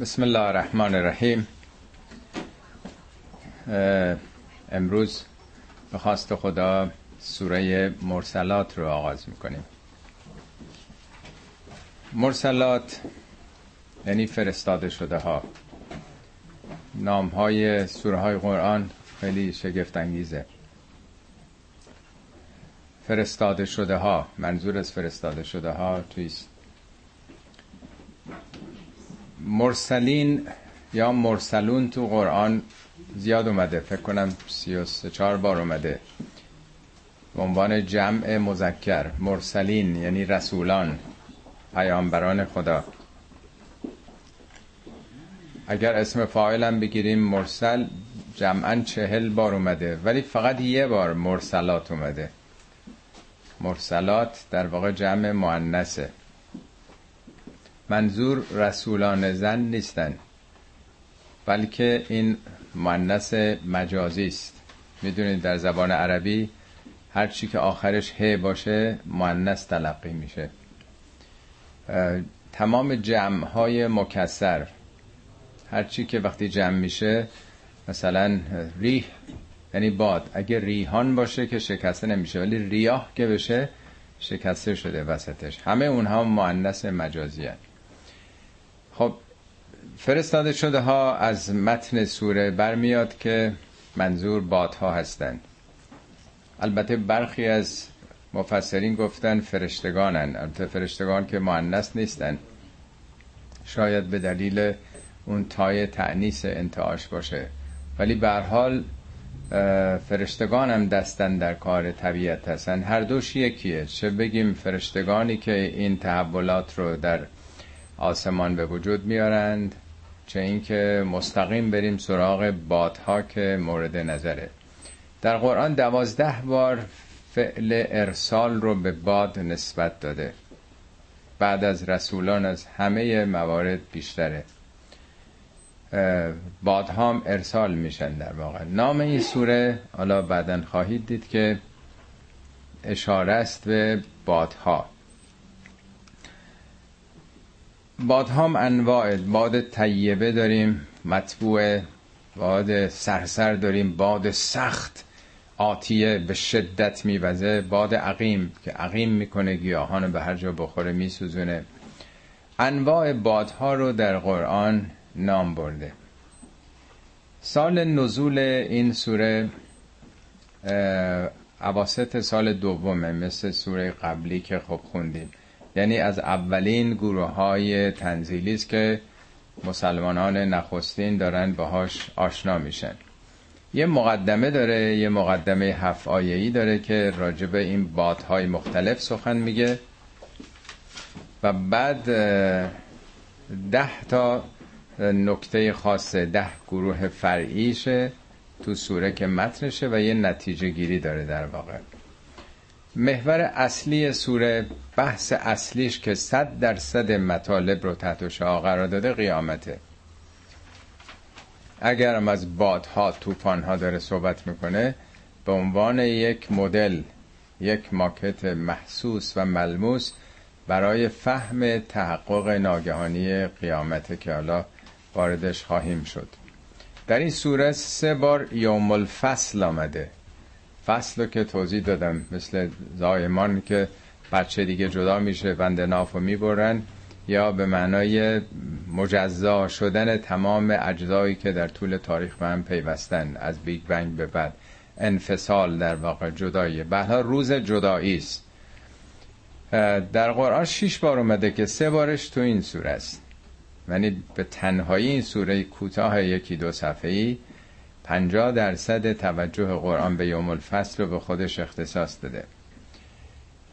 بسم الله الرحمن الرحیم امروز به خواست خدا سوره مرسلات رو آغاز می‌کنیم. مرسلات یعنی فرستاده شده ها نام های سوره های قرآن خیلی شگفت انگیزه فرستاده شده ها منظور از فرستاده شده ها تویست. مرسلین یا مرسلون تو قرآن زیاد اومده. فکر کنم سی و سه چهار بار اومده. عنوان جمع مذکر. مرسلین یعنی رسولان پیامبران خدا. اگر اسم فاعلم بگیریم مرسل جمعا چهل بار اومده. ولی فقط یه بار مرسلات اومده. مرسلات در واقع جمع معنسه منظور رسولان زن نیستن بلکه این معنس مجازی است. می‌دونید در زبان عربی هر چی که آخرش ه باشه معنس تلقی میشه. تمام جمع های مکسر هر چی که وقتی جمع میشه مثلا ریح یعنی باد اگه ریحان باشه که شکسته نمیشه ولی ریاه که بشه شکسته شده وسطش. همه اونها معنس مجازی هست. فرستاده شده ها از متن سوره برمیاد که منظور بادها هستند. البته برخی از مفسرین گفتن فرشتگانن. البته فرشتگان که معنس نیستن. شاید به دلیل اون تای تعنیس انتعاش باشه. ولی به حال فرشتگان هم دستن در کار طبیعت هستن. هر دوش یکیه. چه بگیم فرشتگانی که این تحولات رو در آسمان به وجود میارند چه اینکه مستقیم بریم سراغ بادها که مورد نظره. در قرآن دوازده بار فعل ارسال رو به باد نسبت داده. بعد از رسولان از همه موارد بیشتره. بادها هم ارسال میشن در واقع. نام این سوره حالا بعدا خواهید دید که اشاره است به بادها. بادها هم انواع باد طیبه داریم مطبوع باد سرسر داریم باد سخت آتیه به شدت میوزه باد عقیم که عقیم می‌کنه گیاهان به هر جا بخوره میسوزونه. انواع بادها رو در قرآن نام برده. سال نزول این سوره عواست سال دومه مثل سوره قبلی که خب خوندیم. یعنی از اولین گروه های تنزیلی است که مسلمانان نخستین دارن باهاش آشنا میشن. یه مقدمه داره یه مقدمه هفت آیهی داره که راجب این بادهای مختلف سخن میگه. و بعد ده تا نکته خاصه ده گروه فرعیشه تو سوره که متنشه و یه نتیجه گیری داره در واقع. محور اصلی سوره بحث اصلیش که صد درصد مطالب رو تحت شعا قرار داده قیامته. اگرم از بادها توفانها داره صحبت می‌کنه به عنوان یک مدل یک ماکت محسوس و ملموس برای فهم تحقق ناگهانی قیامته که حالا واردش خواهیم شد. در این سوره سه بار یوم الفصل آمده. فصل رو که توضیح دادم. مثل زایمان که بچه دیگه جدا میشه بند ناف می‌برن. یا به معنای مجزا شدن تمام اجزایی که در طول تاریخ به هم پیوستن. از بیگ بنگ به بعد. انفصال در واقع جدایی. به روز جدایی است. در قرآن شش بار اومده که سه بارش تو این سوره است. یعنی به تنهایی این سوره کوتاه یکی دو صفحه‌ای 50 درصد توجه قرآن به یوم الفصل رو به خودش اختصاص داده.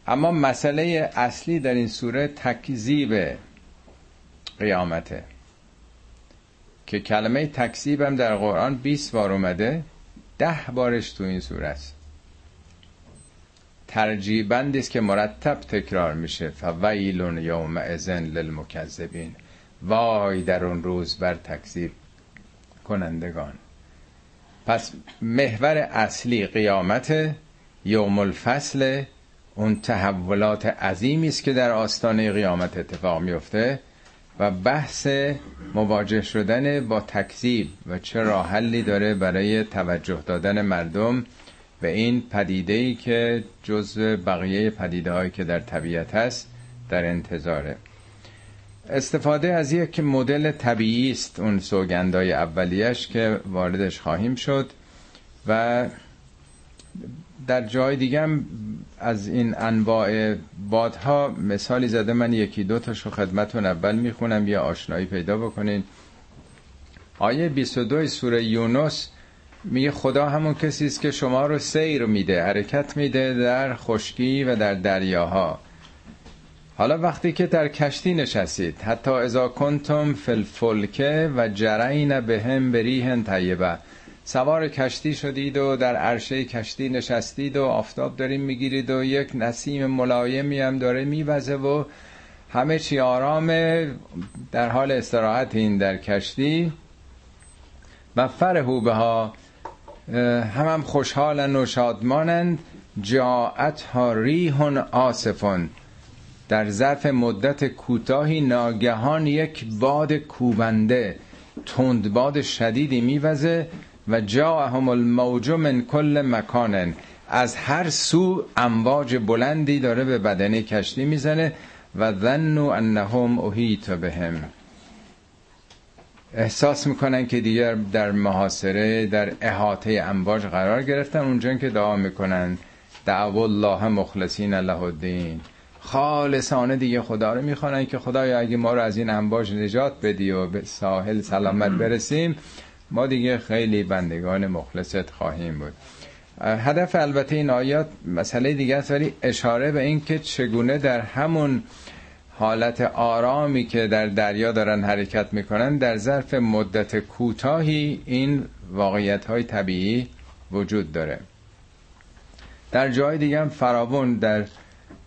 اما مسئله اصلی در این سوره تکذیب قیامته که کلمه تکذیب هم در قرآن 20 بار اومده ده بارش تو این سوره است. ترجیبندی است که مرتب تکرار میشه فویل یوم ازن للمکذبین. وای در اون روز بر تکذیب کنندگان. پس محور اصلی قیامت یوم الفصل اون تحولات عظیمی است که در آستانه قیامت اتفاق میفته و بحث مواجه شدن با تکذیب و چه راه حلی داره برای توجه دادن مردم به این پدیده ای که جزء بقیه پدیده هایی که در طبیعت هست در انتظاره. استفاده از یک مدل طبیعی است اون سوگندای اولیش که واردش خواهیم شد و در جای دیگه از این انواع بادها مثالی زده. من یکی دو تاشو خدمتون اول می‌خونم یه آشنایی پیدا بکنین. آیه 22 سوره یونس میگه خدا همون کسی است که شما رو سیر میده حرکت میده در خشکی و در دریاها. حالا وقتی که در کشتی نشستید حتی اذا کنتم فلفلکه و جرین به هم بریهن طیبه. سوار کشتی شدید و در عرشه کشتی نشستید و آفتاب داریم می‌گیرید و یک نسیم ملایمی هم داره میوزه و همه چی آرامه در حال استراحت این در کشتی. و فرهو ها هم, هم خوشحالن و شادمانند. جاعت ها ریحون آسفون در ظرف مدت کوتاهی ناگهان یک باد کوبنده تندباد شدیدی میوزه و جاءهم الموج من کل مکان از هر سو امواج بلندی داره به بدن کشتی می‌زنه و ظنوا انهم احیط بهم. احساس می‌کنن که دیگر در محاصره در احاطه امواج قرار گرفتن اونجا که دعا می‌کنن. دعو الله مخلصین له الدین. خالصانه دیگه خدا رو می‌خوانن که خدایا اگه ما رو از این امواج نجات بدی و به ساحل سلامت برسیم ما دیگه خیلی بندگان مخلصت خواهیم بود. هدف البته این آیات مسئله دیگه است ولی اشاره به این که چگونه در همون حالت آرامی که در دریا دارن حرکت می‌کنن در ظرف مدت کوتاهی این واقعیت های طبیعی وجود داره. در جای دیگه هم فراون در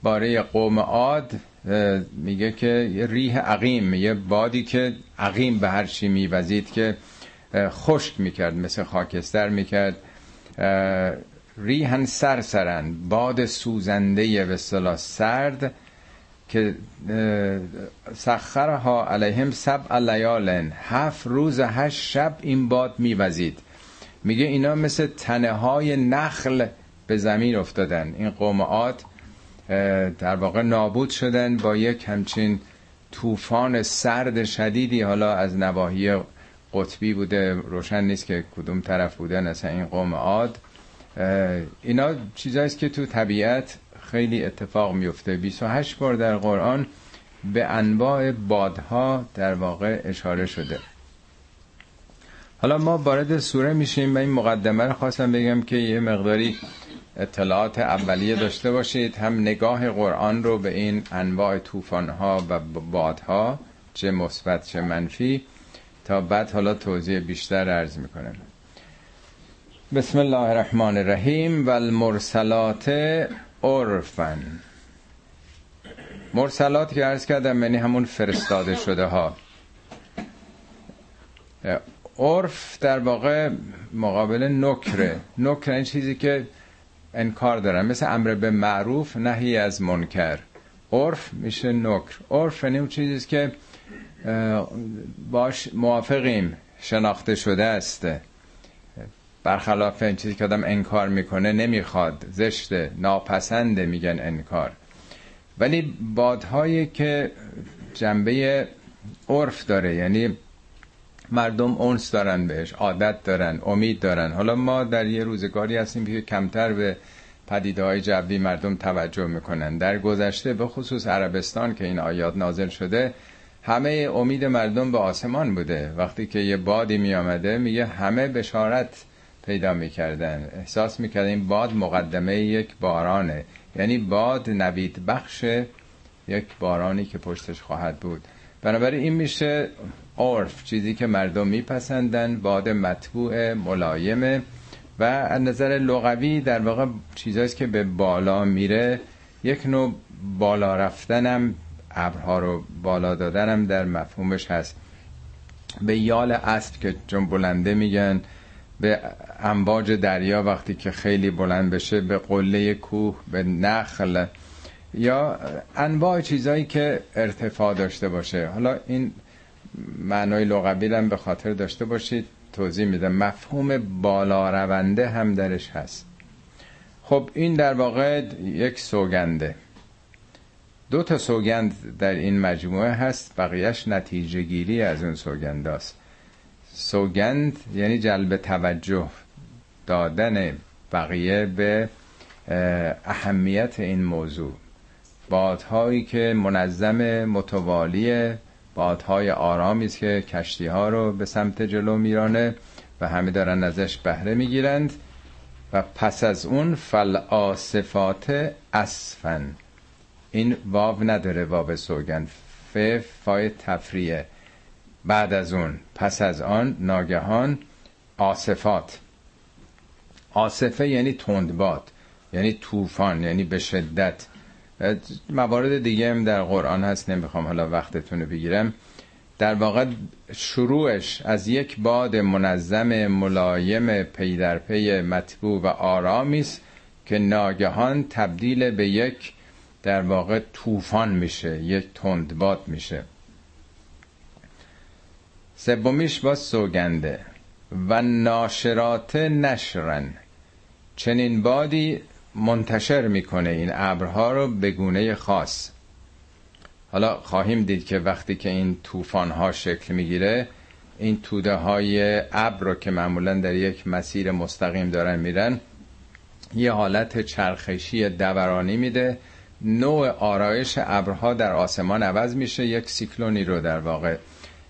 باره قوم عاد میگه که یه ریح عقیم یه بادی که عقیم به هر چی میوزید که خشک می‌کرد مثل خاکستر می‌کرد. ریحن سرسرن باد سوزنده به صلاح سرد که سخرها علیهم سبع لیالن هفت روز هشت شب این باد میوزید. میگه اینا مثل تنه های نخل به زمین افتادن. این قوم عاد در واقع نابود شدن با یک همچین طوفان سرد شدیدی حالا از نواحی قطبی بوده روشن نیست که کدوم طرف بودن اصلا این قوم عاد. اینا چیزاییست که تو طبیعت خیلی اتفاق میفته. 28 بار در قرآن به انواع بادها در واقع اشاره شده. حالا ما وارد سوره میشیم و این مقدمه رو خواستم بگم که یه مقداری اطلاعات اولیه داشته باشید. هم نگاه قرآن رو به این انواع طوفان‌ها و بادها چه مثبت چه منفی تا بعد حالا توضیح بیشتر عرض می‌کنم. بسم الله الرحمن الرحیم و المرسلات عرفن مرسلات که عرض کردم یعنی همون فرستاده شده ها عرف در واقع مقابل نکره. نکره این چیزی که انکار دارن. مثل امر به معروف نهی از منکر. عرف میشه نکر. عرف یعنی اون چیزی که باش موافقیم شناخته شده است. برخلاف این چیزی که آدم انکار می‌کنه نمی‌خواد. زشته ناپسنده میگن انکار. ولی بادهایی که جنبه عرف داره یعنی مردم اونس دارن بهش عادت دارن امید دارن. حالا ما در یه روزگاری هستیم که کمتر به پدیده های جوی مردم توجه می‌کنن. در گذشته به خصوص عربستان که این آیات نازل شده همه امید مردم به آسمان بوده. وقتی که یه بادی می آمده میگه همه بشارت پیدا می‌کردن. احساس می‌کردن این باد مقدمه یک بارانه. یعنی باد نوید بخش یک بارانی که پشتش خواهد بود. بنابراین این میشه عرف چیزی که مردم میپسندن باد مطبوع ملایمه و از نظر لغوی در واقع چیزهایی که به بالا میره. یک نوع بالا رفتنم ابرها رو بالا دادنم در مفهومش هست. به یال اسب که چون بلنده میگن به امواج دریا وقتی که خیلی بلند بشه به قله کوه به نخل یا انواع چیزایی که ارتفاع داشته باشه. حالا این معنای لغوی به خاطر داشته باشید توضیح میده مفهوم بالا رونده هم درش هست. خب این در واقع یک سوگنده. دو تا سوگند در این مجموعه هست بقیهش نتیجه گیری از اون سوگند است سوگند یعنی جلب توجه دادن بقیه به اهمیت این موضوع. بادهایی که منظم متوالی بادهای آرامی است که کشتی ها رو به سمت جلو میرانه و همه دارن ازش بهره می‌گیرند. و پس از اون فل آصفات اسفن. این واو نداره واو سوگن ف فای تفریه بعد از اون پس از آن ناگهان آصفات. آصفه یعنی تندباد یعنی طوفان یعنی به شدت. موارد دیگه هم در قرآن هست نمی‌خوام حالا وقتتون رو بگیرم. در واقع شروعش از یک باد منظم ملایم پی در پی مطبوع و آرامی است که ناگهان تبدیل به یک در واقع طوفان میشه یک تندباد میشه. سومیش با سوگنده. و ناشرات نشرن. چنین بادی منتشر می‌کنه این ابرها رو به گونه خاص. حالا خواهیم دید که وقتی که این طوفان ها شکل می‌گیره این توده های ابر رو که معمولا در یک مسیر مستقیم دارن میرن یه حالت چرخشی دورانی میده. نوع آرایش ابرها در آسمان عوض میشه یک سیکلونی رو در واقع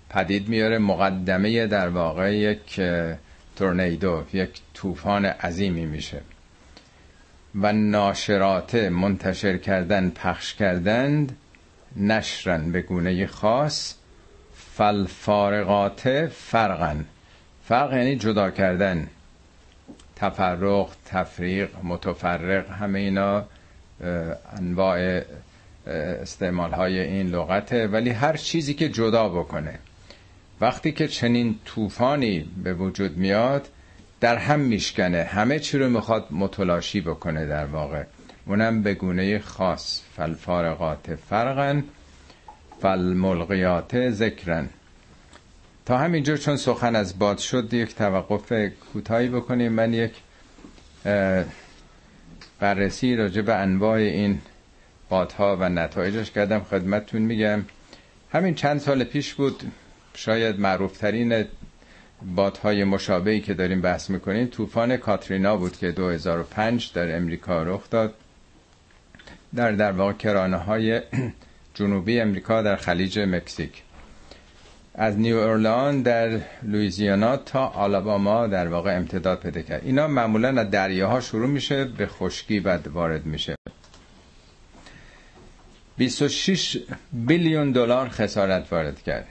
پدید میاره مقدمه در واقع یک تورنیدو یک طوفان عظیمی میشه. و ناشرات منتشر کردن پخش کردند نشرن به گونه خاص. فالفارقات فرقن فرق یعنی جدا کردن. تفرق تفریق متفرق همه اینا انواع استعمال های این لغته. ولی هر چیزی که جدا بکنه. وقتی که چنین طوفانی به وجود میاد در هم میشکنه. همه چی رو می‌خواد متلاشی بکنه در واقع. اونم به گونه خاص. فالفارقات فرقن فالملقیات ذکرن. تا همینجا چون سخن از باد شد یک توقف کوتاهی بکنیم. من یک بررسی راجع به انواع این بادها و نتایجش کردم خدمتتون میگم. همین چند سال پیش بود. شاید معروفترین بادهای مشابهی که داریم بحث می‌کنیم طوفان کاترینا بود که 2005 در امریکا رخ داد. در در واقع کرانه های جنوبی امریکا در خلیج مکزیک. از نیو اورلان در لویزیانا تا آلاباما در واقع امتداد پیدا کرد. اینا معمولا از دریاها شروع میشه به خشکی بعد وارد میشه. 26 بیلیون دلار خسارت وارد کرد.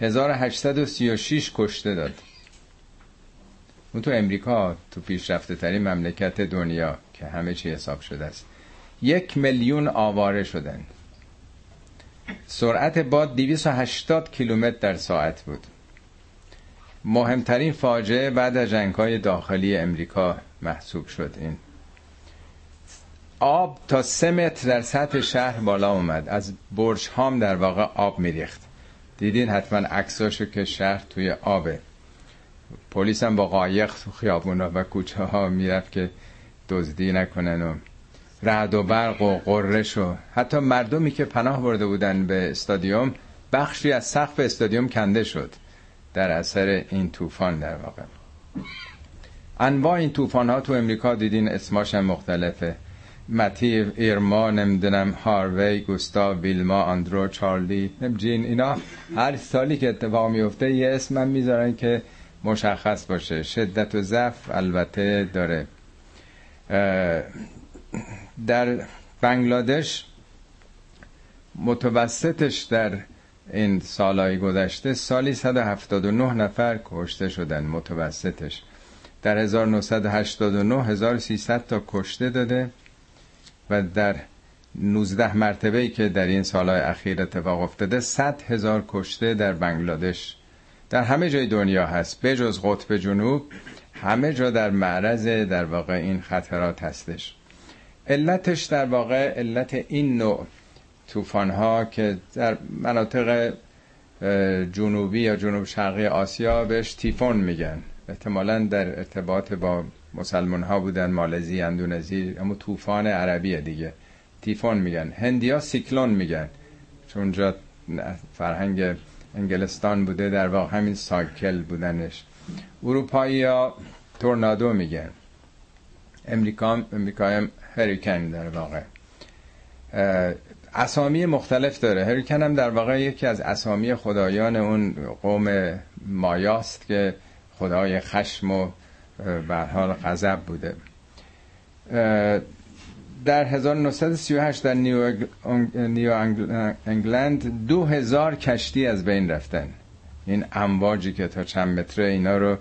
1836 کشته داد. اون تو امریکا تو پیشرفته ترین مملکت دنیا که همه چی حساب شده است. یک میلیون آواره شدن. سرعت باد 280 کیلومتر در ساعت بود. مهمترین فاجعه بعد از جنگ داخلی امریکا محسوب شد این. آب تا سه متر در سطح شهر بالا اومد. از برج هام در واقع آب میریخت. دیدین حتما عکساشو که شهر توی آبه. پلیس هم با قایق تو خیابونا و کوچه ها می‌رفت که دزدی نکنن و رعد و برق و قررش و حتی مردمی که پناه برده بودن به استادیوم بخشی از سقف استادیوم کنده شد در اثر این طوفان در واقع. انواع این طوفان ها تو امریکا دیدین اسماش هم مختلفه. متیو ایرما نمی‌دونم هاروی گوستا ویلما آندرو چارلی جین اینا هر سالی که اتفاق میفته یه اسم هم می‌ذارن که مشخص باشه. شدت و ضعف البته داره. در بنگلادش متوسطش در این سالهای گذشته سالی 179 نفر کشته شدن متوسطش. در 1989 1300 تا کشته داده. و در 19 مرتبه که در این سالهای اخیر اتفاق افتاده 100 هزار کشته در بنگلادش در همه جای دنیا هست بجز قطب جنوب همه جا در معرض در واقع این خطرات هستش. علتش در واقع علت این نوع طوفان ها که در مناطق جنوبی یا جنوب شرقی آسیا بهش تیفون میگن. احتمالا در ارتباط با مسلمان ها بودن مالزی اندونزی اما طوفان عربیه دیگه. تیفون میگن. هندیا سیکلون میگن. چون اونجا فرهنگ انگلستان بوده در واقع همین سایکل بودنش. اروپایی ها تورنادو میگن. امریکا امریکا هم هریکن در واقع. اسامی مختلف داره. هریکن هم در واقع یکی از اسامی خدایان اون قوم مایاست که خدای خشم و به حال غضب بوده. در 1938 در نیو, نیو انگلند دو هزار کشتی از بین رفتن. این امواجی که تا چند متره اینا رو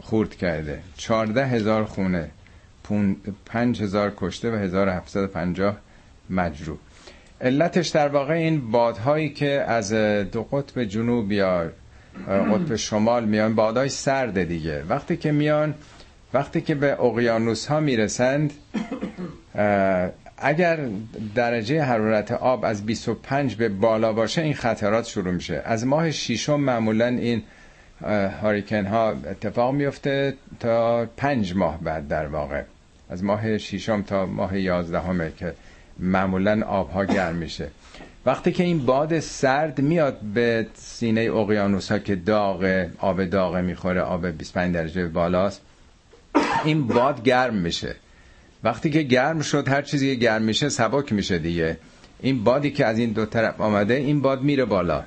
خورد کرده. چارده هزار خونه پنج هزار کشته و 1750 مجروح. علتش در واقع این بادهایی که از دو قطب جنوب یا قطب شمال میان بادهای سرد دیگه. وقتی که میان وقتی که به اقیانوس ها می‌رسند اگر درجه حرارت آب از 25 به بالا باشه این خطرات شروع میشه. از ماه ششم معمولا این هاریکن ها اتفاق میفته تا پنج ماه بعد در واقع. از ماه ششم تا ماه یازدهمه که معمولا آبها گرم میشه. وقتی که این باد سرد میاد به سینه اقیانوس ها که داغ آب داغ می‌خوره آب 25 درجه بالاست این باد گرم میشه. وقتی که گرم شد هر چیزی گرم میشه سبک میشه دیگه. این بادی که از این دو طرف آمده این باد میره بالا.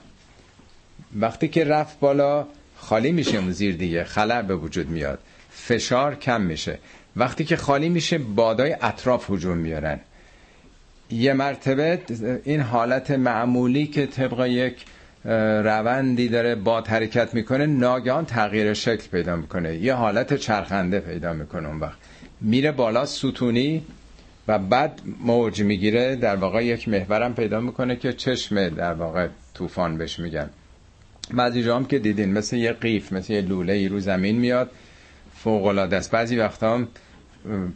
وقتی که رفت بالا خالی میشه اون زیر دیگه خلع به وجود میاد. فشار کم میشه. وقتی که خالی میشه بادای اطراف هجوم میارن. یه مرتبه این حالت معمولی که طبق یک روندی داره باد حرکت می‌کنه ناگهان تغییر شکل پیدا می‌کنه. یه حالت چرخنده پیدا می‌کنه اون وقت. میره بالا ستونی و بعد موج می‌گیره. در واقع یک محورم پیدا می‌کنه که چشم در واقع طوفان بهش میگن. بعضی جام که دیدین مثل یه قیف مثل یه لوله ای رو زمین میاد. فوق العاده است. بعضی وقتا هم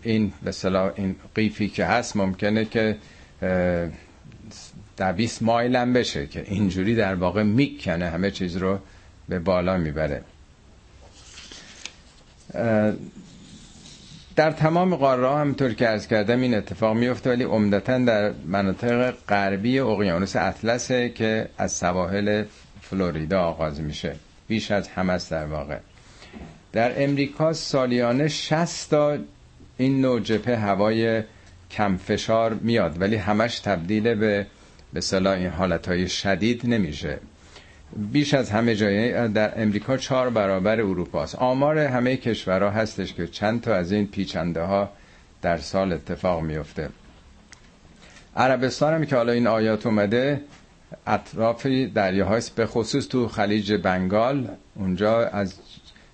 این به این قیفی که هست ممکنه که دویست مایل هم بشه که اینجوری در واقع می‌کنه همه چیز رو به بالا می‌بره. در تمام قاره همطور که ارز کردم این اتفاق میفته ولی عمدتا در مناطق غربی اقیانوس اطلسه که از سواحل فلوریدا آغاز میشه. بیش از همه در واقع. در امریکا سالیانه 60 تا این نوع جپه هوای کم فشار میاد ولی همش تبدیل به به صلاح این حالتهای شدید نمیشه. بیش از همه جای در امریکا چهار برابر اروپا است آمار همه کشورها هستش که چند تا از این پیچنده ها در سال اتفاق میفته عربستان هم که حالا این آیات اومده اطراف دریاهاست به خصوص تو خلیج بنگال اونجا از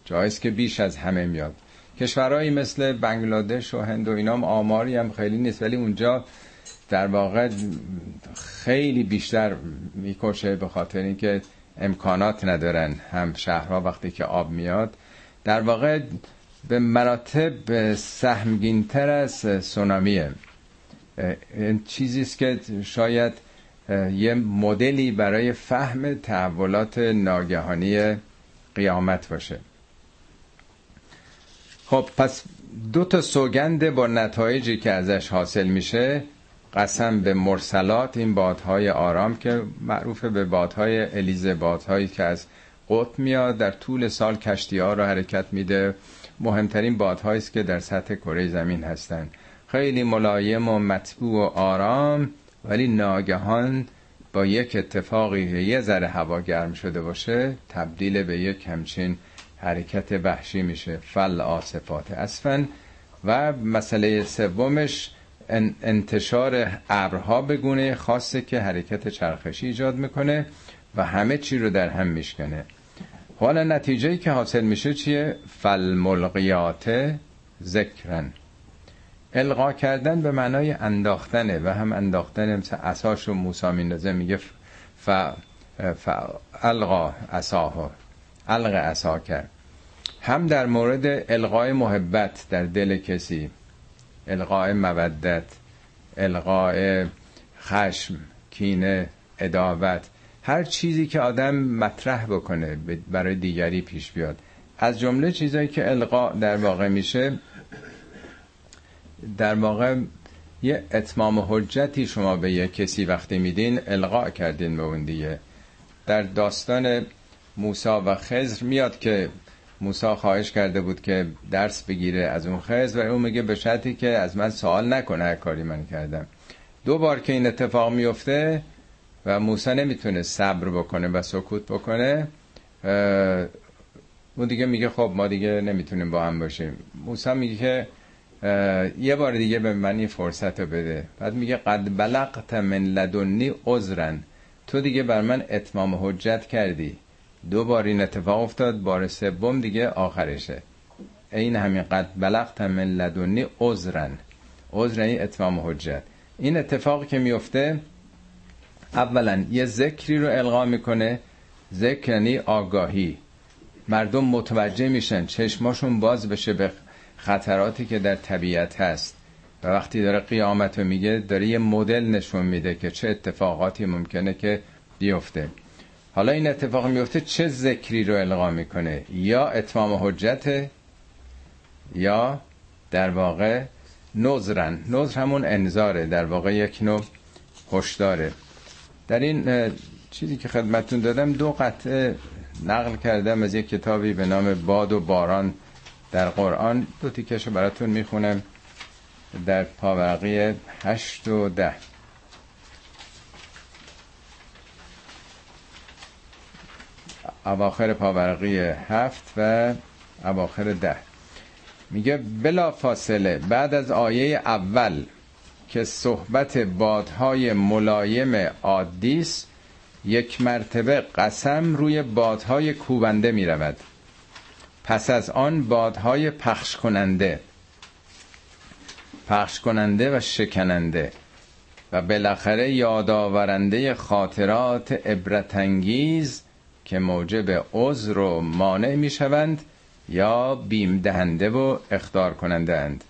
جایست که بیش از همه میاد. کشورهایی مثل بنگلادش و هند و اینام آماری هم خیلی نیست ولی اونجا در واقع خیلی بیشتر می‌کشه به خاطر اینکه امکانات ندارن هم شهرها وقتی که آب میاد. در واقع به مراتب سهمگینتر از سونامیه. این چیزی است که شاید یه مدلی برای فهم تحولات ناگهانی قیامت باشه. خب پس دو تا سوگند با نتایجی که ازش حاصل میشه قسم به مرسلات این بادهای آرام که معروف به بادهای الیزه بادهایی که از قطب میاد در طول سال کشتی ها را حرکت میده. مهمترین بادهایی است که در سطح کره زمین هستند. خیلی ملایم و مطبوع و آرام ولی ناگهان با یک اتفاقی یه ذره هوا گرم شده باشه تبدیل به یک همچین حرکت وحشی میشه. فل آصفات اسفن. و مسئله سومش انتشار ابرها به گونه خاصه که حرکت چرخشی ایجاد می‌کنه و همه چی رو در هم میشکنه. حالا نتیجه که حاصل میشه چیه؟ فالملقیات ذکرن القا کردن به معنای انداختنه و هم انداختن مثل اساش و موسا میندازه میگه ف... ف... القا اساها الق اسا کرد. هم در مورد القای محبت در دل کسی القای مودت القای خشم کینه اداوت هر چیزی که آدم مطرح بکنه برای دیگری پیش بیاد. از جمله چیزایی که القا در واقع میشه در واقع یه اتمام حجتی شما به یه کسی وقتی میدین القا کردین به اون دیگه. در داستان موسا و خزر میاد که موسا خواهش کرده بود که درس بگیره از اون خزر و اون میگه به شرطی که از من سوال نکنه کاری من کردم. دو بار که این اتفاق میفته و موسی نمی‌تونه صبر بکنه و سکوت بکنه اون دیگه میگه خب ما دیگه نمی‌تونیم با هم باشیم. موسی میگه که یه بار دیگه به من این فرصت رو بده. بعد میگه قد بلغت من لدنی عذرن. تو دیگه بر من اتمام حجت کردی. دو بار این اتفاق افتاد بار سوم دیگه آخرشه. این همین قد بلغت من لدنی عذرن. عذر این اتمام حجت. این اتفاق که میفته اولا یه ذکری رو القا می‌کنه. ذکر یعنی آگاهی. مردم متوجه میشن چشماشون باز بشه به خطراتی که در طبیعت هست. و وقتی داره قیامت رو میگه داره یه مدل نشون میده که چه اتفاقاتی ممکنه که بیفته. حالا این اتفاق میفته چه ذکری رو القا می‌کنه؟ یا اتمام حجت یا در واقع نظرن نظر همون انذاره در واقع یک نوع هشداره. در این چیزی که خدمتون دادم دو قطعه نقل کردم از یک کتابی به نام باد و باران در قرآن. دو تیکش رو براتون می‌خونم. در پاورقی هشت و ده. اواخر پاورقی هفت و اواخر ده. میگه بلا فاصله بعد از آیه اول که صحبت بادهای ملایم عادیست یک مرتبه قسم روی بادهای کوبنده می رود پس از آن بادهای پخش کننده پخش کننده و شکننده و بالاخره یادآورنده خاطرات عبرتانگیز که موجب عذر و مانع می شوند یا بیم دهنده و اخدار کننده اند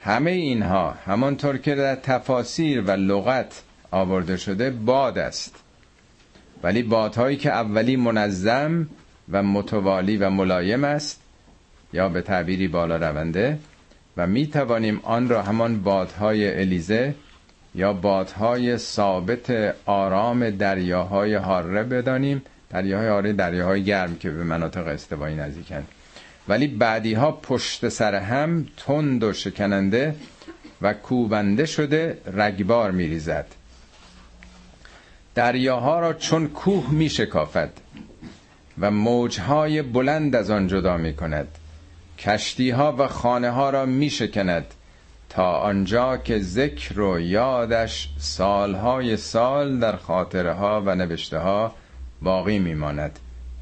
همه اینها همانطور که در تفاسیر و لغت آورده شده باد است. ولی بادهایی که اولی منظم و متوالی و ملایم است یا به تعبیری بالا رونده و می توانیم آن را همان بادهای الیزه یا بادهای ثابت آرام دریاهای هاره بدانیم دریاهای هاره دریاهای گرم که به مناطق استوایی نزدیکند ولی بعدی ها پشت سر هم تند و شکننده و کوبنده شده رگبار میریزد. دریاها را چون کوه می شکافد و موجهای بلند از آن جدا می کند کشتی ها و خانه ها را می شکند تا آنجا که ذکر و یادش سالهای سال در خاطره ها و نوشته ها باقی می ماند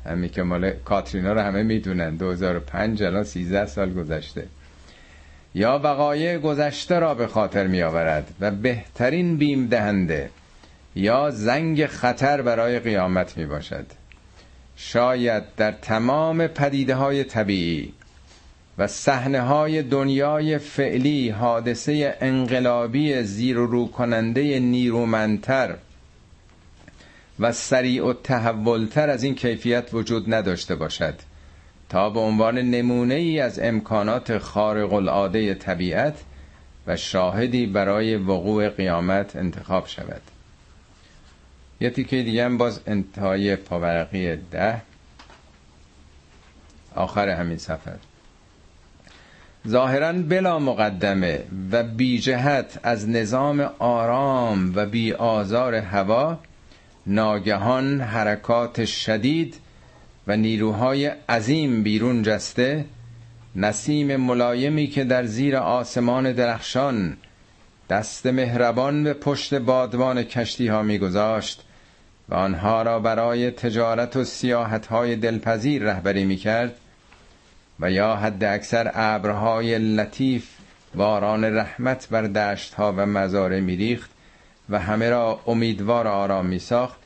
همین که مال کاترینا رو همه می‌دونن. 2005 الان 13 سال گذشته. یا وقایع گذشته را به خاطر می آورد و بهترین بیم دهنده یا زنگ خطر برای قیامت می باشد شاید در تمام پدیده های طبیعی و صحنه های دنیای فعلی حادثه انقلابی زیر و رو کننده نیرومندتر و سریع و تحولتر از این کیفیت وجود نداشته باشد. تا به عنوان نمونه ای از امکانات خارق العاده طبیعت و شاهدی برای وقوع قیامت انتخاب شود. یه تیکه دیگه هم باز انتهای پاورقی ده. آخر همین سفر. ظاهرا بلا مقدمه و بی جهت از نظام آرام و بی آزار هوا ناگهان حرکات شدید و نیروهای عظیم بیرون جسته نسیم ملایمی که در زیر آسمان درخشان دست مهربان به پشت بادبان کشتی ها میگذاشت و آنها را برای تجارت و سیاحت های دلپذیر رهبری می‌کرد و یا حد اکثر ابرهای لطیف باران رحمت بر دشت ها و مزاره میریخت و همه را امیدوار آرام می ساخت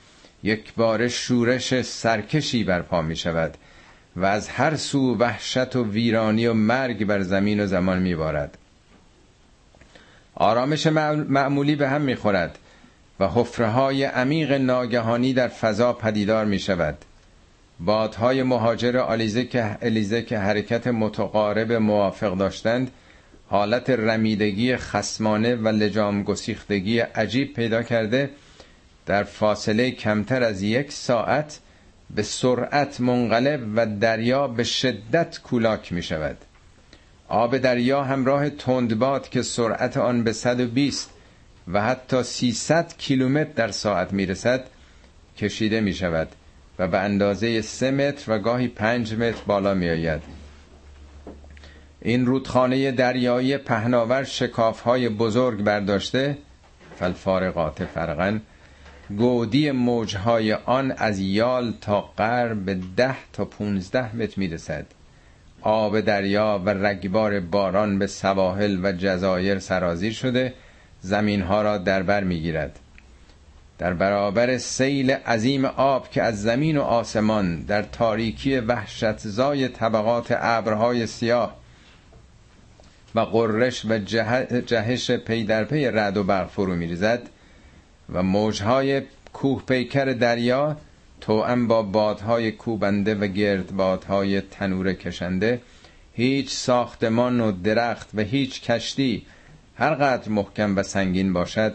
یک بار شورش سرکشی برپا می شود و از هر سو وحشت و ویرانی و مرگ بر زمین و زمان می بارد. آرامش معمولی به هم می خورد و حفره های عمیق ناگهانی در فضا پدیدار می شود بادهای مهاجر آلیزه که, الیزه که حرکت متقارب موافق داشتند حالت رمیدگی خسمانه و لجام گسیختگی عجیب پیدا کرده در فاصله کمتر از یک ساعت به سرعت منقلب و دریا به شدت کولاک می شود. آب دریا همراه تندباد که سرعت آن به 120 و حتی 300 کیلومتر در ساعت می رسد کشیده می شود و به اندازه 3 متر و گاهی 5 متر بالا می آید. این رودخانه دریایی پهناور شکافهای بزرگ برداشته فالفارقات فرقن گودی موجهای آن از یال تا قر به ده تا پونزده متر می‌رسد. آب دریا و رگبار باران به سواحل و جزایر سرازیر شده زمینها را در بر می‌گیرد. در برابر سیل عظیم آب که از زمین و آسمان در تاریکی وحشت زای طبقات ابرهای سیاه و قررش و جهش پی در پی رد و برق فرو میریزد و موجهای کوه پیکر دریا توأم با بادهای کوبنده و گردبادهای تنور کشنده هیچ ساختمان و درخت و هیچ کشتی هر قدر محکم و سنگین باشد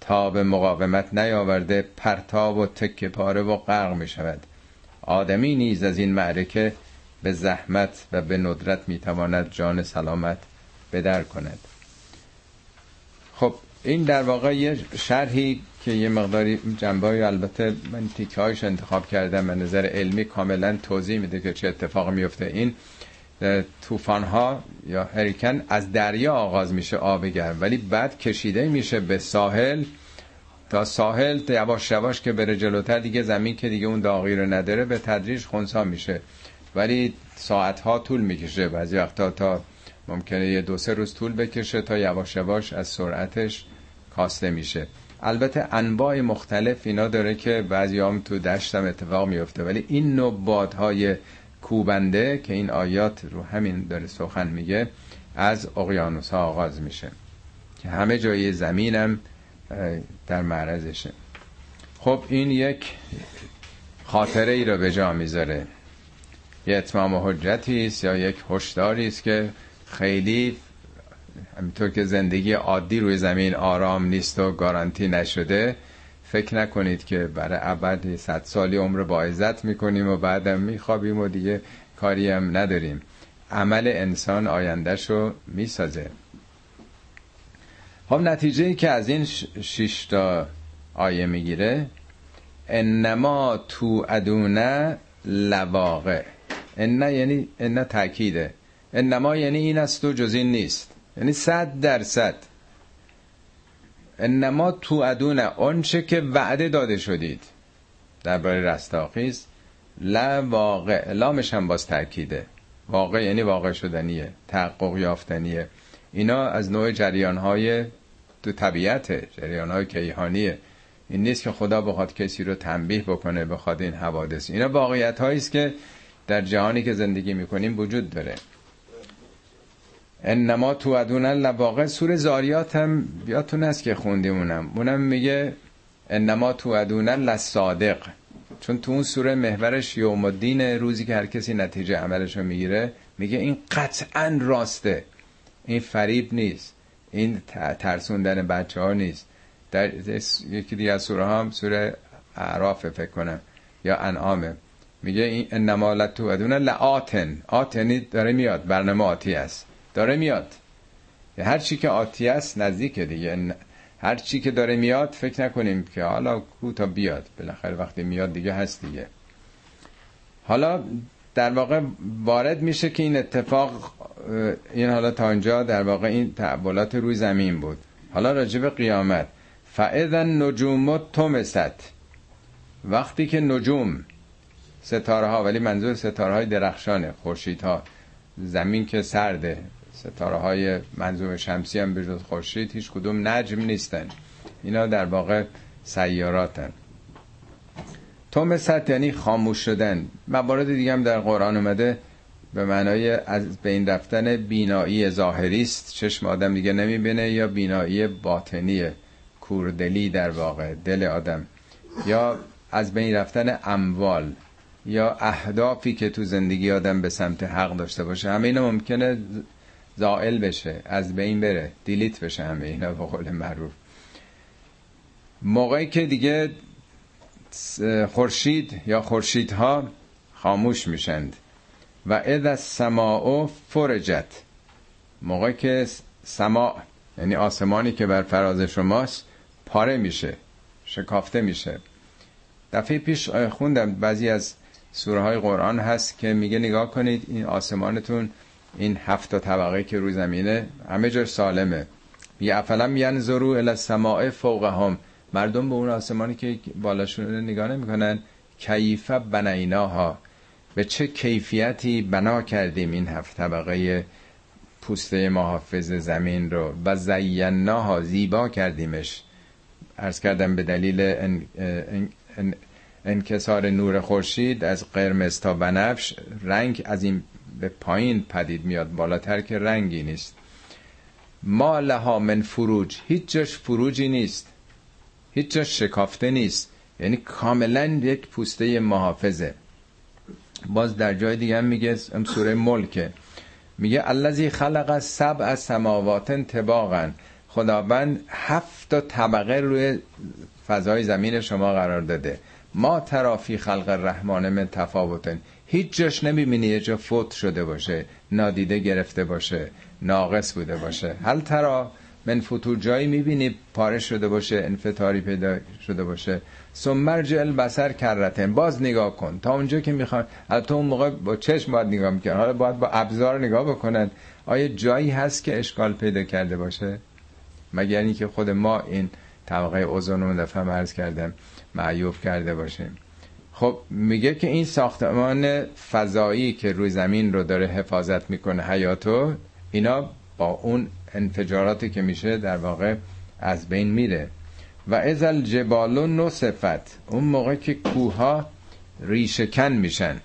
تا به مقاومت نیاورده پرتاب و تکه پاره و غرق می شود آدمی نیز از این معرکه به زحمت و به ندرت می تواند جان سلامت بدر کند. خب این در واقع یه شرحی که یه مقداری جنبه البته من تیکه هایش انتخاب کردم به نظر علمی کاملا توضیح میده که چه اتفاق میفته. این طوفان ها یا هریکن از دریا آغاز میشه آب گرم ولی بعد کشیده میشه به ساحل تا ساحل یواش یواش که بره جلوتر دیگه زمین که دیگه اون داغی رو نداره به تدریج خونسا میشه. ولی ساعت ها طول می‌کشه بعضی وقتا تا ممکنه یه دو سه روز طول بکشه تا یواش یواش از سرعتش کاسته میشه. البته انواع مختلف اینا داره که بعضی هم تو دشتم اتفاق میفته. ولی این نوع بادهای کوبنده که این آیات رو همین داره سخن میگه از اقیانوس ها آغاز میشه. که همه جای زمینم در معرضشه. خب این یک خاطره ای رو به جا می‌ذاره. یه اتمام حجتی است یا یک هشداری است که خیلی همینطور که زندگی عادی روی زمین آرام نیست و گارانتی نشده فکر نکنید که برای ابد صد سالی عمر با عزت می‌کنیم و بعدم میخوابیم و دیگه کاری هم نداریم. عمل انسان آیندهش رو می‌سازه. خب نتیجه ای که از این شش تا آیه می‌گیره انما تو ادونه لواقع. ان یعنی ان تاکیده انما یعنی این است و جز این نیست. یعنی صد درصد. انما تو ادونه آنچه که وعده داده شدید. درباره رستاخیز. لا واقع. لامش هم باز تاکیده واقع یعنی واقع شدنیه. تحقق یافتنیه. اینا از نوع جریان های تو طبیعت جریان های کیهانیه. این نیست که خدا بخواد کسی رو تنبیه بکنه بخواد این حوادث. اینا واقعیت است که در جهانی که زندگی می‌کنیم وجود داره. انما تو ادون لواقع. سور زاریات هم بیاتون است که خوندیم اونم. اونم میگه انما تو ادون لصادق چون تو اون سوره محورش یوم الدین روزی که هر کسی نتیجه عملش رو می‌گیره میگه این قطعا راسته. این فریب نیست. این ترسوندن بچه ها نیست. در یکی دیگه از سوره هم سوره اعراف فکر کنم یا انعامه. میگه این انما لتو ادون لآتن. آتنی داره میاد. برنامه آتی است داره میاد. هر چی که آتی است نزدیک دیگه. هر چی که داره میاد فکر نکنیم که حالا کو تا بیاد. بالاخره وقتی میاد دیگه هست دیگه. حالا در واقع وارد میشه که این اتفاق این حالا تا اینجا در واقع این تحولات روی زمین بود. حالا راجب قیامت. فاذا نجوم تمست وقتی که نجوم ستاره ها ولی منظور ستاره های درخشانه خورشید ها زمین که سرده ستاره های منظوم شمسی هم به خورشید هیچ کدوم نجم نیستن. اینا در واقع سیاراتن. تومست یعنی خاموش شدن. موارد دیگه هم در قرآن اومده به معنای از بین رفتن بینایی ظاهری است. چشم آدم دیگه نمی‌بینه یا بینایی باطنیه کوردلی در واقع دل آدم. یا از بین رفتن اموال یا اهدافی که تو زندگی آدم به سمت حق داشته باشه. همه اینا ممکنه زائل بشه از بین بره دیلیت بشه همه اینا به قول معروف. موقعی که دیگه خورشید یا خورشیدها خاموش میشند. و اذا السماء فرجت. موقعی که سما یعنی آسمانی که بر فراز شماست پاره میشه شکافته میشه. دفعه پیش خوندم بعضی از سوره های قرآن هست که میگه نگاه کنید این آسمانتون این هفت طبقه که روی زمینه همه جا سالمه. میگه افلم ینظروا الی السماء فوقهم. مردم به اون آسمانی که بالاشون نگاه نمی‌کنن کیف بنیناها. به چه کیفیتی بنا کردیم این هفت طبقه پوسته محافظ زمین رو؟ و زیناها زیبا کردیمش. ارز کردم به دلیل ان ان انکسار نور خورشید از قرمز تا بنفش رنگ از این به پایین پدید میاد بالاتر که رنگی نیست. ما لها من فروج. هیچ جاش فروجی نیست. هیچ جاش شکافته نیست. یعنی کاملا یک پوسته محافظه. باز در جای دیگه هم میگه سوره ملکه میگه الذی خلق سبع سماوات طباقا. خداوند هفت تا طبقه روی فضای زمین شما قرار داده. ما ترافی خلق الرحمن من تفاوتن. هیچ جاش نمی‌بینی یه جا فوت شده باشه نادیده گرفته باشه ناقص بوده باشه. هل ترا من فتور جایی می‌بینی پاره شده باشه انفتاری پیدا شده باشه. سمرج البسر کرتن. باز نگاه کن. تا اونجا که می‌خوان البته اون موقع با چشم باید نگاه می‌کرد. حالا باید با ابزار نگاه بکنن. آیا جایی هست که اشکال پیدا کرده باشه؟ مگر اینکه که خود ما این طبقه اوزون رو دفعه مرز کردم. معیوب کرده باشیم خب میگه که این ساختمان فضایی که روی زمین رو داره حفاظت می‌کنه حیاتو اینا با اون انفجاراتی که میشه در واقع از بین میره. و از الجبال نصفت اون موقع که کوها ریشکن میشن.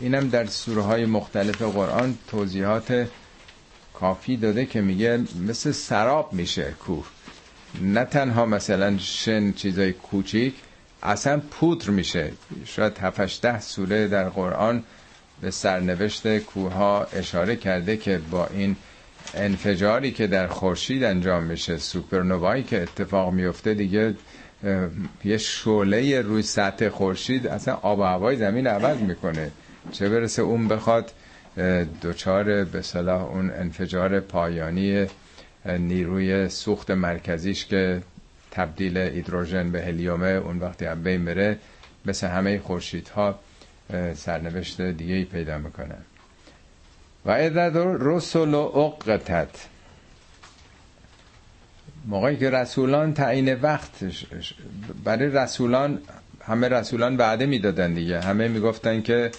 اینم در سوره های مختلف قرآن توضیحات کافی داده که میگه مثل سراب میشه کوه. نه تنها مثلا شن چیزای کوچیک اصلا پودر میشه. شاید 7 ده سوره در قرآن به سرنوشت کوها اشاره کرده که با این انفجاری که در خورشید انجام میشه سوپرنوایی که اتفاق میفته دیگه یه شعله روی سطح خورشید اصلا آب و هوای زمین عوض می‌کنه. چه برسه اون بخواد دوچار به صلاح اون انفجار پایانی نیروی سوخت مرکزیش که تبدیل هیدروژن به هلیومه اون وقتی هم بین بره مثل همه خورشیدها سرنوشت دیگه ای پیدا می‌کنه. و عدد رسول اقتت موقعی که رسولان تعیین وقت برای رسولان همه رسولان بعده می‌دادن دیگه. همه می‌گفتن که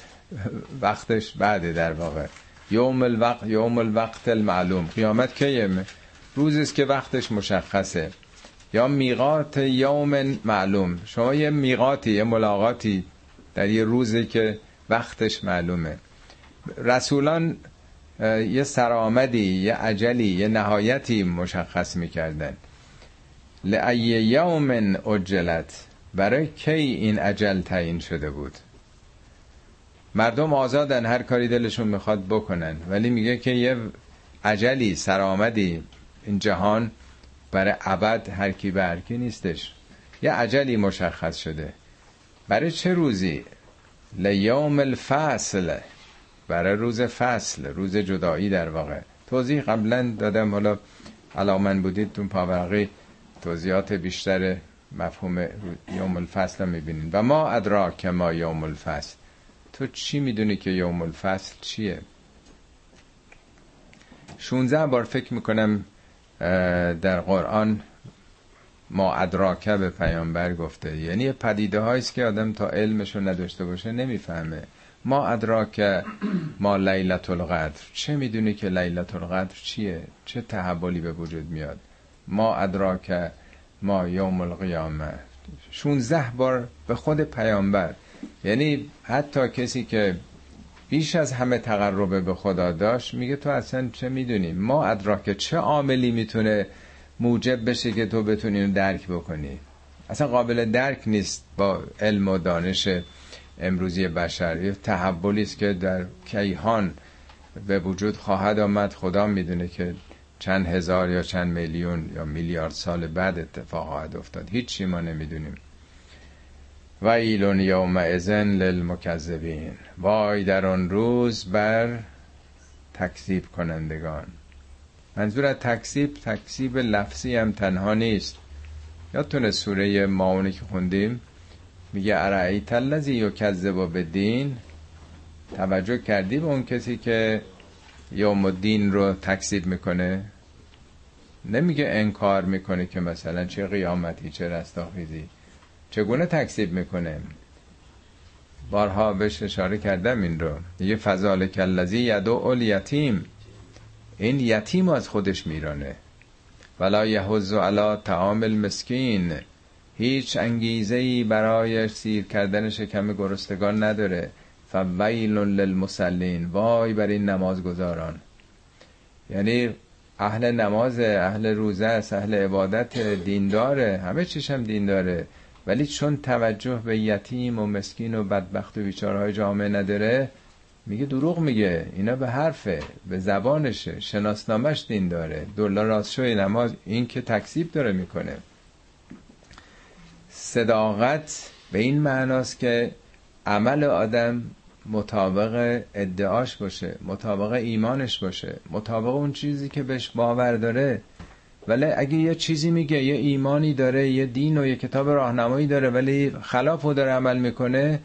وقتش بعده در واقع. یوم الوقت یوم الوقت المعلوم. قیامت کیه؟ روزی است که وقتش مشخصه. یا میقات یوم معلوم. شما یه میقاتی یه ملاقاتی در یه روزی که وقتش معلومه. رسولان یه سرآمدی یه عجلی یه نهایتی مشخص می‌کردن. لعی یوم اجلت. برای کی این عجل تعیین شده بود؟ مردم آزادن هر کاری دلشون می‌خواد بکنن. ولی میگه که یه عجلی سرآمدی این جهان برای ابد هر کی به نیستش. یه عجلی مشخص شده. برای چه روزی؟ لیوم الفصل. برای روز فصل روز جدایی در واقع. توضیح قبلا دادم حالا علامن بودید تو پاورقی توضیحات بیشتر مفهوم یوم الفصل رو می‌بینید. و ما ادراک ما یوم الفصل. تو چی می‌دونی که یوم الفصل چیه؟ 16 بار فکر می‌کنم در قرآن ما ادراکه به پیامبر گفته. یعنی پدیده هاییست که آدم تا علمشو نداشته باشه نمی‌فهمه. ما ادراک ما لیلت القدر. چه می‌دونی که لیلت القدر چیه؟ چه تحولی به وجود میاد؟ ما ادراک ما یوم القیامه. 16 بار به خود پیامبر. یعنی حتی کسی که بیش از همه تقربه به خدا داشت میگه تو اصلا چه می‌دونی؟ ما ادراک چه عاملی می‌تونه موجب بشه که تو بتونی درک بکنی؟ اصلا قابل درک نیست با علم و دانش امروزی بشر. یه تحولی است که در کیهان به وجود خواهد آمد. خدا می‌دونه که چند هزار یا چند میلیون یا میلیارد سال بعد اتفاق خواهد افتاد. هیچی ما نمی‌دونیم. و ایلون یوم ازن للمکذبین. وای در آن روز بر تکذیب کنندگان. منظور از تکذیب تکذیب لفظی هم تنها نیست. یادتونه سوره ماونی که خوندیم؟ میگه ارعیت الذی یکذب بدین توجه کردی به اون کسی که یوم الدین رو تکذیب می‌کنه؟ نمیگه انکار می‌کنه که مثلا چه قیامتی چه رستاخیزی. چگونه تکذیب می‌کنه؟ بارها بهش اشاره کردم این رو. یه فضال کلزی یدو اول یتیم این یتیم از خودش میرانه. ولا یحوز علا تعامل مسکین هیچ انگیزه ای برای سیر کردن شکم گرستگان نداره. فویل للمسلین وای بر این نمازگزاران. یعنی اهل نماز اهل روزه است اهل عبادت دینداره همه چیش هم دینداره. ولی چون توجه به یتیم و مسکین و بدبخت و بیچارهای جامعه نداره میگه دروغ میگه. اینا به حرفه به زبانشه. شناسنامش دین داره. دلار راستشوی نماز این که تکسیب داره می‌کنه. صداقت به این معناست که عمل آدم مطابق ادعاش باشه مطابق ایمانش باشه. مطابق اون چیزی که بهش باور داره. ولی اگه یه چیزی میگه یه ایمانی داره یه دین و یه کتاب راهنمایی داره ولی خلاف داره عمل می‌کنه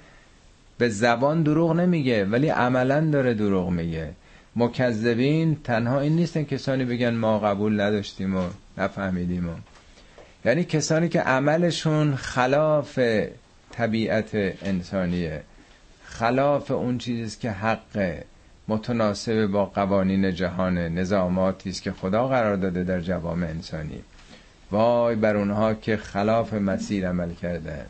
به زبان دروغ نمیگه ولی عملا داره دروغ میگه. مکذبین تنها این نیستن کسانی بگن ما قبول نداشتیم و نفهمیدیم و. یعنی کسانی که عملشون خلاف طبیعت انسانیه خلاف اون چیزی که حق متناسب با قوانین جهان نظاماتی است که خدا قرار داده در جوامع انسانی. وای بر اونها که خلاف مسیر عمل کردن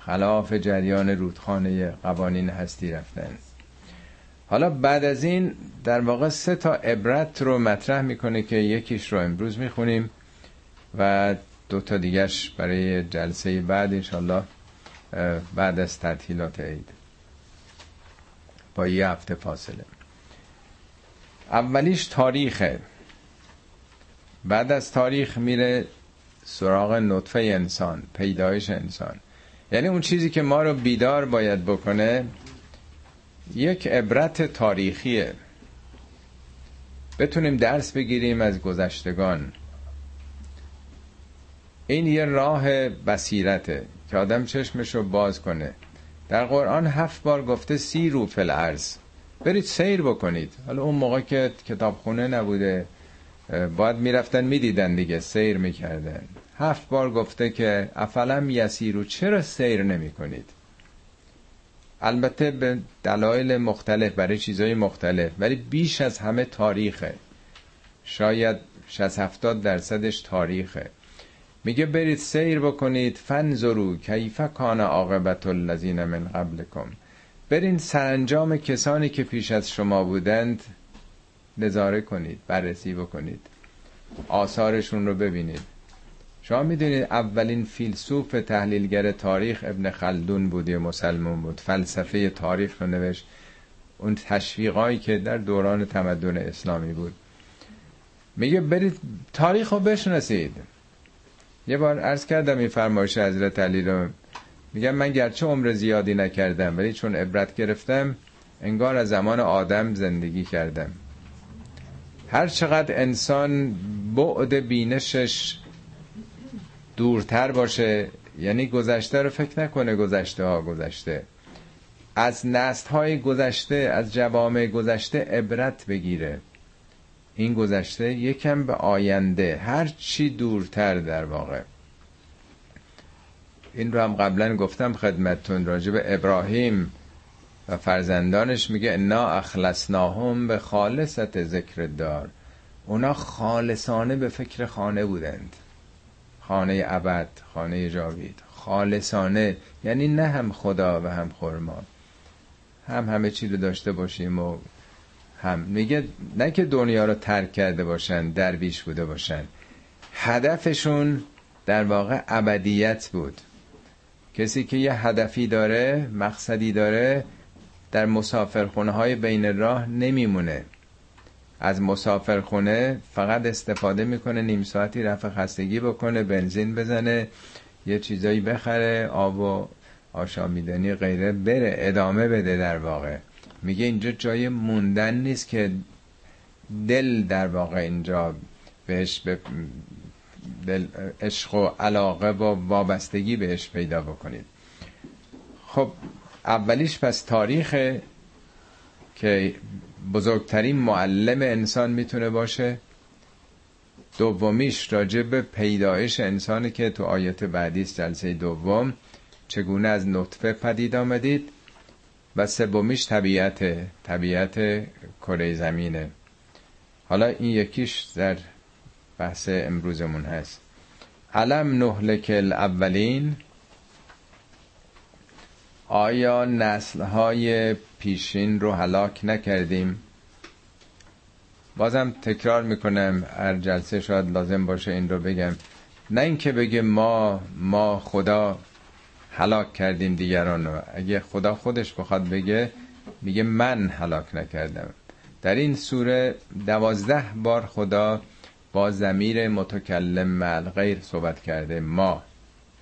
خلاف جریان رودخانه قوانین هستی رفتن. حالا بعد از این در واقع سه تا عبرت رو مطرح می‌کنه که یکیش رو امروز می‌خونیم و دو تا دیگرش برای جلسه بعد انشالله بعد از تعطیلات عید. با یه هفته فاصله. اولیش تاریخه. بعد از تاریخ میره سراغ نطفه انسان پیدایش انسان. یعنی اون چیزی که ما رو بیدار باید بکنه یک عبرت تاریخیه. بتونیم درس بگیریم از گذشتگان. این یه راه بصیرته که آدم چشمش رو باز کنه. در قرآن هفت بار گفته سی رو فل برید سیر بکنید. حالا اون موقع که کتابخونه نبوده باید می‌رفتن می‌دیدن دیگه سیر می‌کردن. هفت بار گفته که افلم یسیرو چرا سیر نمی کنید البته به دلایل مختلف برای چیزهای مختلف ولی بیش از همه تاریخه. شاید 60 70 درصدش تاریخه. میگه برید سیر بکنید. فنظرو کیف کان عاقبت الذین من قبلکم. برین سرانجام کسانی که پیش از شما بودند نظاره کنید بررسی بکنید. آثارشون رو ببینید. شما می‌دونید اولین فیلسوف تحلیلگر تاریخ ابن خلدون بود مسلمون بود. فلسفه تاریخ رو نوشت. اون تشویقایی که در دوران تمدن اسلامی بود. میگه برید تاریخ رو بشناسید. یه بار عرض کردم این فرمایش حضرت علی رو. میگم من گرچه عمر زیادی نکردم ولی چون عبرت گرفتم انگار از زمان آدم زندگی کردم. هر چقدر انسان بعد بینشش دورتر باشه یعنی گذشته رو فکر نکنه گذشته ها گذشته. از نست های گذشته از جوامع گذشته عبرت بگیره. این گذشته یکم به آینده هر چی دورتر در واقع. این رو هم قبلا گفتم خدمتتون راجع به ابراهیم و فرزندانش میگه انا اخلصناهم به خالصت ذکر دار اونا خالصانه به فکر خانه بودند. خانه ابد خانه جاوید. خالصانه یعنی نه هم خدا و هم خورما هم همه چی رو داشته باشیم و هم میگه نه که دنیا رو ترک کرده باشن درویش بوده باشن. هدفشون در واقع ابدیت بود. کسی که یه هدفی داره مقصدی داره در مسافرخونه های بین راه نمیمونه. از مسافرخونه فقط استفاده می‌کنه نیم ساعتی رفع خستگی بکنه بنزین بزنه یه چیزایی بخره آب و آشامیدنی غیره بره ادامه بده در واقع. میگه اینجا جای موندن نیست که دل در واقع اینجا بهش عشق و علاقه و وابستگی بهش پیدا بکنید. خب اولیش پس تاریخ که بزرگترین معلم انسان می‌تونه باشه. دومیش راجع به پیدایش انسانی که تو آیت بعدی جلسه دوم چگونه از نطفه پدید آمدید. و سومیش طبیعت طبیعت کره زمینه. حالا این یکیش در بحث امروزمون هست. علم نهلک الاولین. آیا نسلهای پیشین رو هلاک نکردیم؟ بازم تکرار می‌کنم هر جلسه شاید لازم باشه این رو بگم. نه اینکه بگه ما ما خدا هلاک کردیم دیگران رو. اگه خدا خودش بخواد بگه میگه من هلاک نکردم. در این سوره دوازده بار خدا با زمیر متکلم مل غیر صحبت کرده ما.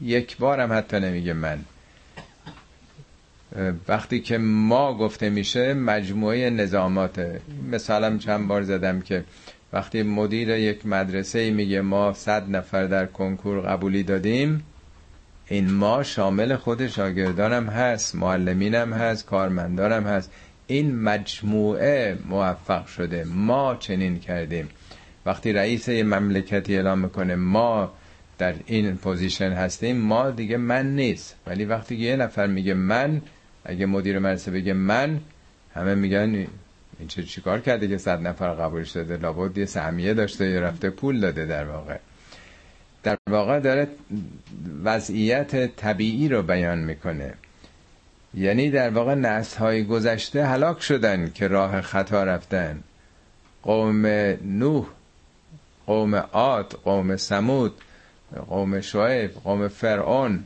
یک هم حتی نمیگه من. وقتی که ما گفته میشه مجموعه نظاماته. مثالم چند بار زدم که وقتی مدیر یک مدرسه میگه ما صد نفر در کنکور قبولی دادیم این ما شامل خود شاگردانم هست معلمینم هست کارمندانم هست. این مجموعه موفق شده. ما چنین کردیم. وقتی رئیس یه مملکتی اعلام می‌کنه ما در این پوزیشن هستیم ما دیگه من نیست. ولی وقتی یه نفر میگه من اگه مدیر مدرسه بگه من همه میگن این چه چیکار کرده که صد نفر قبولش داده لابد یه سهمیه داشته یا رفته پول داده در واقع. در واقع داره وضعیت طبیعی رو بیان می‌کنه. یعنی در واقع نسل های گذشته هلاک شدن که راه خطا رفتن. قوم نوح قوم عاد قوم سمود قوم شعیب قوم فرعون.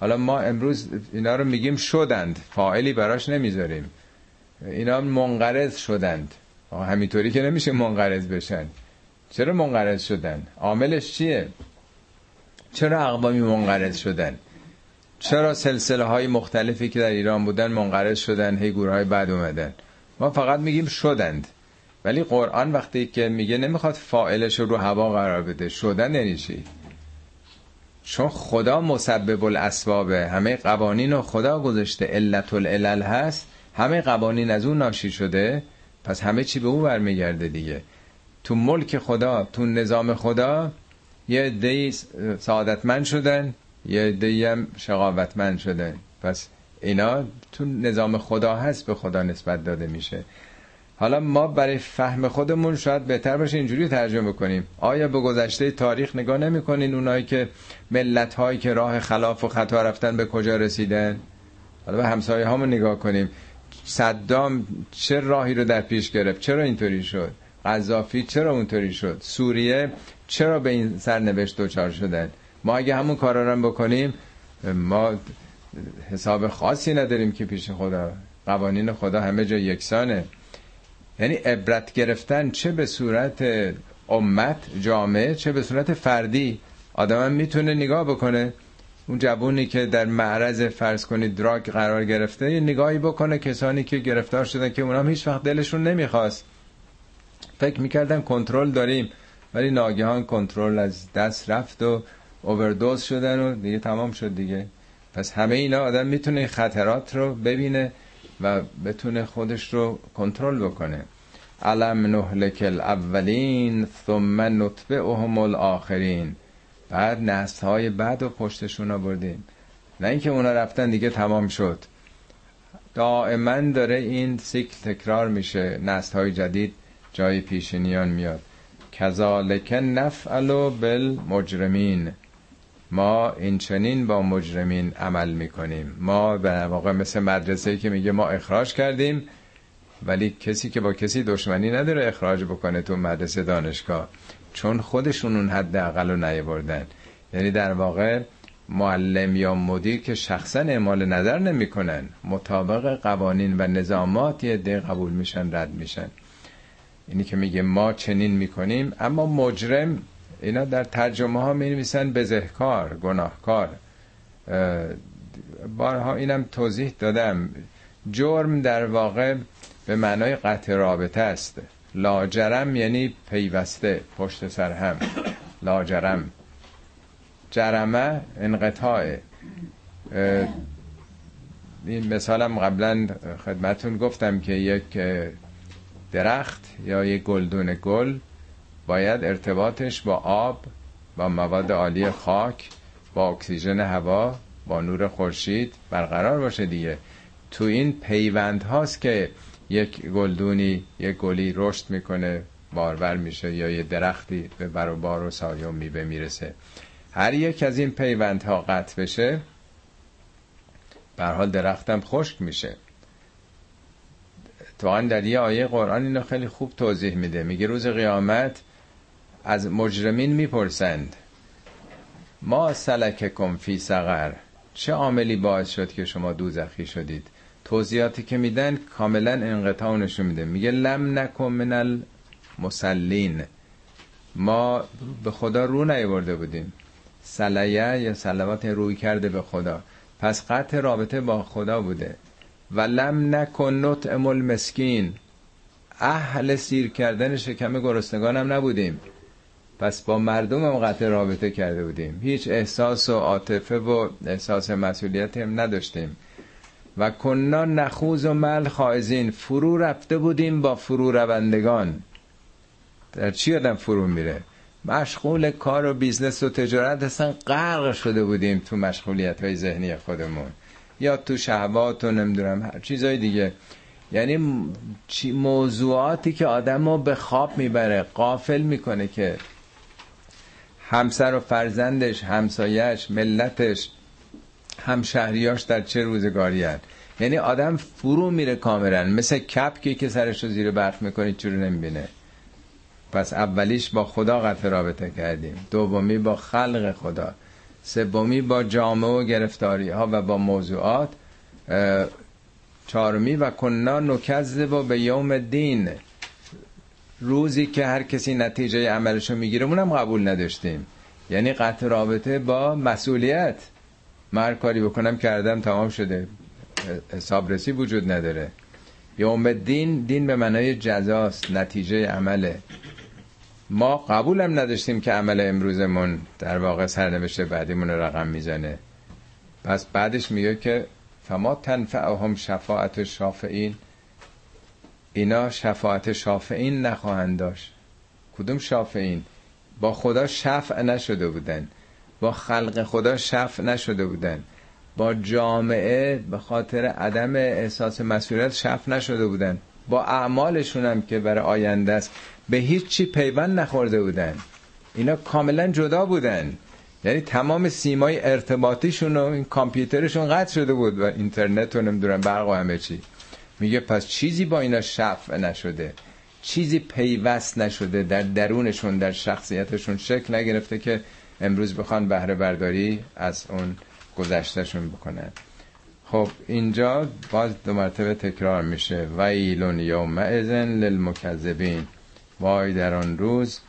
حالا ما امروز اینا رو میگیم شدند فاعلی براش نمی‌ذاریم. اینا منقرض شدند. همینطوری که نمیشه منقرض بشن. چرا منقرض شدن؟ عاملش چیه؟ چرا اقوامی منقرض شدن؟ چرا سلسله های مختلفی که در ایران بودن منقرض شدن؟ هی گروه های بعد اومدن. ما فقط میگیم شدند. ولی قرآن وقتی که میگه نمی‌خواد فائلش رو رو هوا قرار بده. شدن یعنی چون خدا مسبب الاسبابه همه قوانین رو خدا گذاشته. علت العلل هست. همه قوانین از اون ناشی شده. پس همه چی به او برمیگرده دیگه. تو ملک خدا تو نظام خدا یه دی سعادتمند شدن یه دی هم شقاوتمند شدن. پس اینا تو نظام خدا هست به خدا نسبت داده میشه. حالا ما برای فهم خودمون شاید بهتر باشه اینجوری ترجمه کنیم آیا به گذشته تاریخ نگاه نمی کنین اونایی که ملت هایی که راه خلاف و خطا رفتن به کجا رسیدن؟ حالا به همسایه هامو نگاه کنیم. صدام چه راهی رو در پیش گرفت؟ چرا اینطوری شد؟ قذافی چرا اونطوری شد؟ سوریه چرا به این سرنوشت دوچار شدن؟ ما اگه همون کارا رو بکنیم ما حساب خاصی نداریم که پیش خدا. قوانین خدا همه جا یکسانه. یعنی عبرت گرفتن چه به صورت امت جامعه چه به صورت فردی. آدم می‌تونه نگاه بکنه. اون جوونی که در معرض فرض کنید دراگ قرار گرفته یه نگاهی بکنه. کسانی که گرفتار شدن که اونام هیچ وقت دلشون نمی‌خواست. فکر می‌کردن کنترل داریم ولی ناگهان کنترل از دست رفت و اووردوز شدن و دیگه تمام شد دیگه. پس همه اینا آدم می‌تونه خطرات رو ببینه. و بتونه خودش رو کنترل بکنه. علم نهلک الاولین ثم نتبعهم الاخرین بعد نسل های بعد و پشتشون آوردیم. نه اینکه اونا رفتن دیگه تمام شد. دائما داره این سیکل تکرار میشه. نسل های جدید جای پیشینیان میاد. کذالک نفعل بالمجرمین. ما این چنین با مجرمین عمل می‌کنیم. ما به واقع مثل مدرسه که میگه ما اخراج کردیم ولی کسی که با کسی دشمنی نداره اخراج بکنه تو مدرسه دانشگاه. چون خودشون اون حد اقل رو نیاوردن. یعنی در واقع معلم یا مدیر که شخصا اعمال نظر نمی‌کنن مطابق قوانین و نظامات یه ده قبول میشن رد میشن. اینی که میگه ما چنین می‌کنیم اما مجرم اینا در ترجمه ها می نویسن بزهکار گناهکار. بارها اینم توضیح دادم. جرم در واقع به معنای قطع رابطه است. لاجرم یعنی پیوسته پشت سر هم. لاجرم. جرمه انقطاع این مثالم قبلا خدمتون گفتم که یک درخت یا یک گلدون گل باید ارتباطش با آب با مواد عالی خاک با اکسیژن هوا با نور خورشید برقرار باشه دیگه. تو این پیوند هاست که یک گلدونی یک گلی رشد می‌کنه بارور میشه یا یه درختی به بر و بار و سایه می‌رسه. هر یک از این پیوندها قطع بشه بر حال درختم خشک میشه. تو در یه آیه قرآن اینو خیلی خوب توضیح میده. میگه روز قیامت از مجرمین می‌پرسند. ما سلک فی سقر. چه عاملی باعث شد که شما دوزخی شدید؟ توضیحاتی که میدن کاملا انقطاع نشون میده. میگه لم نکن من المسلین ما به خدا رو نیورده بودیم. سلیه یا سلوات روی کرده به خدا. پس قطع رابطه با خدا بوده. و لم نکن نطعم المسکین. اهل سیر کردن شکم گرسنگان هم نبودیم. پس با مردم هم قطع رابطه کرده بودیم. هیچ احساس و عاطفه و احساس مسئولیت هم نداشتیم. و کنا نخوض مع الخائضین. فرو رفته بودیم با فرو روندگان. در چی آدم فرو میره؟ مشغول کار و business و تجارت اصلا غرق شده بودیم تو مشغولیت های ذهنی خودمون. یا تو شهوات و نمی‌دونم هر چیزای دیگه. یعنی موضوعاتی که آدم رو به خواب می‌بره قافل می‌کنه که همسر و فرزندش همسایش ملتش همشهریاش در چه روزگاری هن. یعنی آدم فرو میره کاملا. مثل کپکی که سرش رو زیر برف می‌کنه چرا نمی‌بینه. پس اولیش با خدا قطع رابطه کردیم. دومی با خلق خدا. سومی با جامعه و گرفتاری ها و با موضوعات. چهارمی و کنا نکذب و به یوم دین روزی که هر کسی نتیجه عملشو می‌گیره اونم قبول نداشتیم. یعنی قطع رابطه با مسئولیت. من کاری بکنم کردم تمام شده. حسابرسی وجود نداره. یوم دین دین به معنای جزاست نتیجه عمله. ما قبولم نداشتیم که عمل امروزمون در واقع سرنوشت بعدیمون رقم می‌زنه. پس بعدش میگه که فما تنفعهم شفاعت شافعین. اینا شفاعت شافعین نخواهند داشت. کدوم شافعین؟ با خدا شفع نشده بودن. با خلق خدا شفع نشده بودن. با جامعه به خاطر عدم احساس مسئولیت شفع نشده بودن. با اعمالشون هم که برای آینده است به هیچ چی پیوند نخورده بودن. اینا کاملا جدا بودن. یعنی تمام سیمای ارتباطیشون و این کامپیوترشون قطع شده بود و اینترنت و نمی‌دونم برق و همه چی. میگه پس چیزی با اینا شفع نشده. چیزی پیوست نشده. در درونشون در شخصیتشون شکل نگرفته که امروز بخوان بهره برداری از اون گذشتهشون بکنن. خب اینجا باز دو مرتبه تکرار میشه. ویلون یوم ازن للمکذبین. وای در آن روز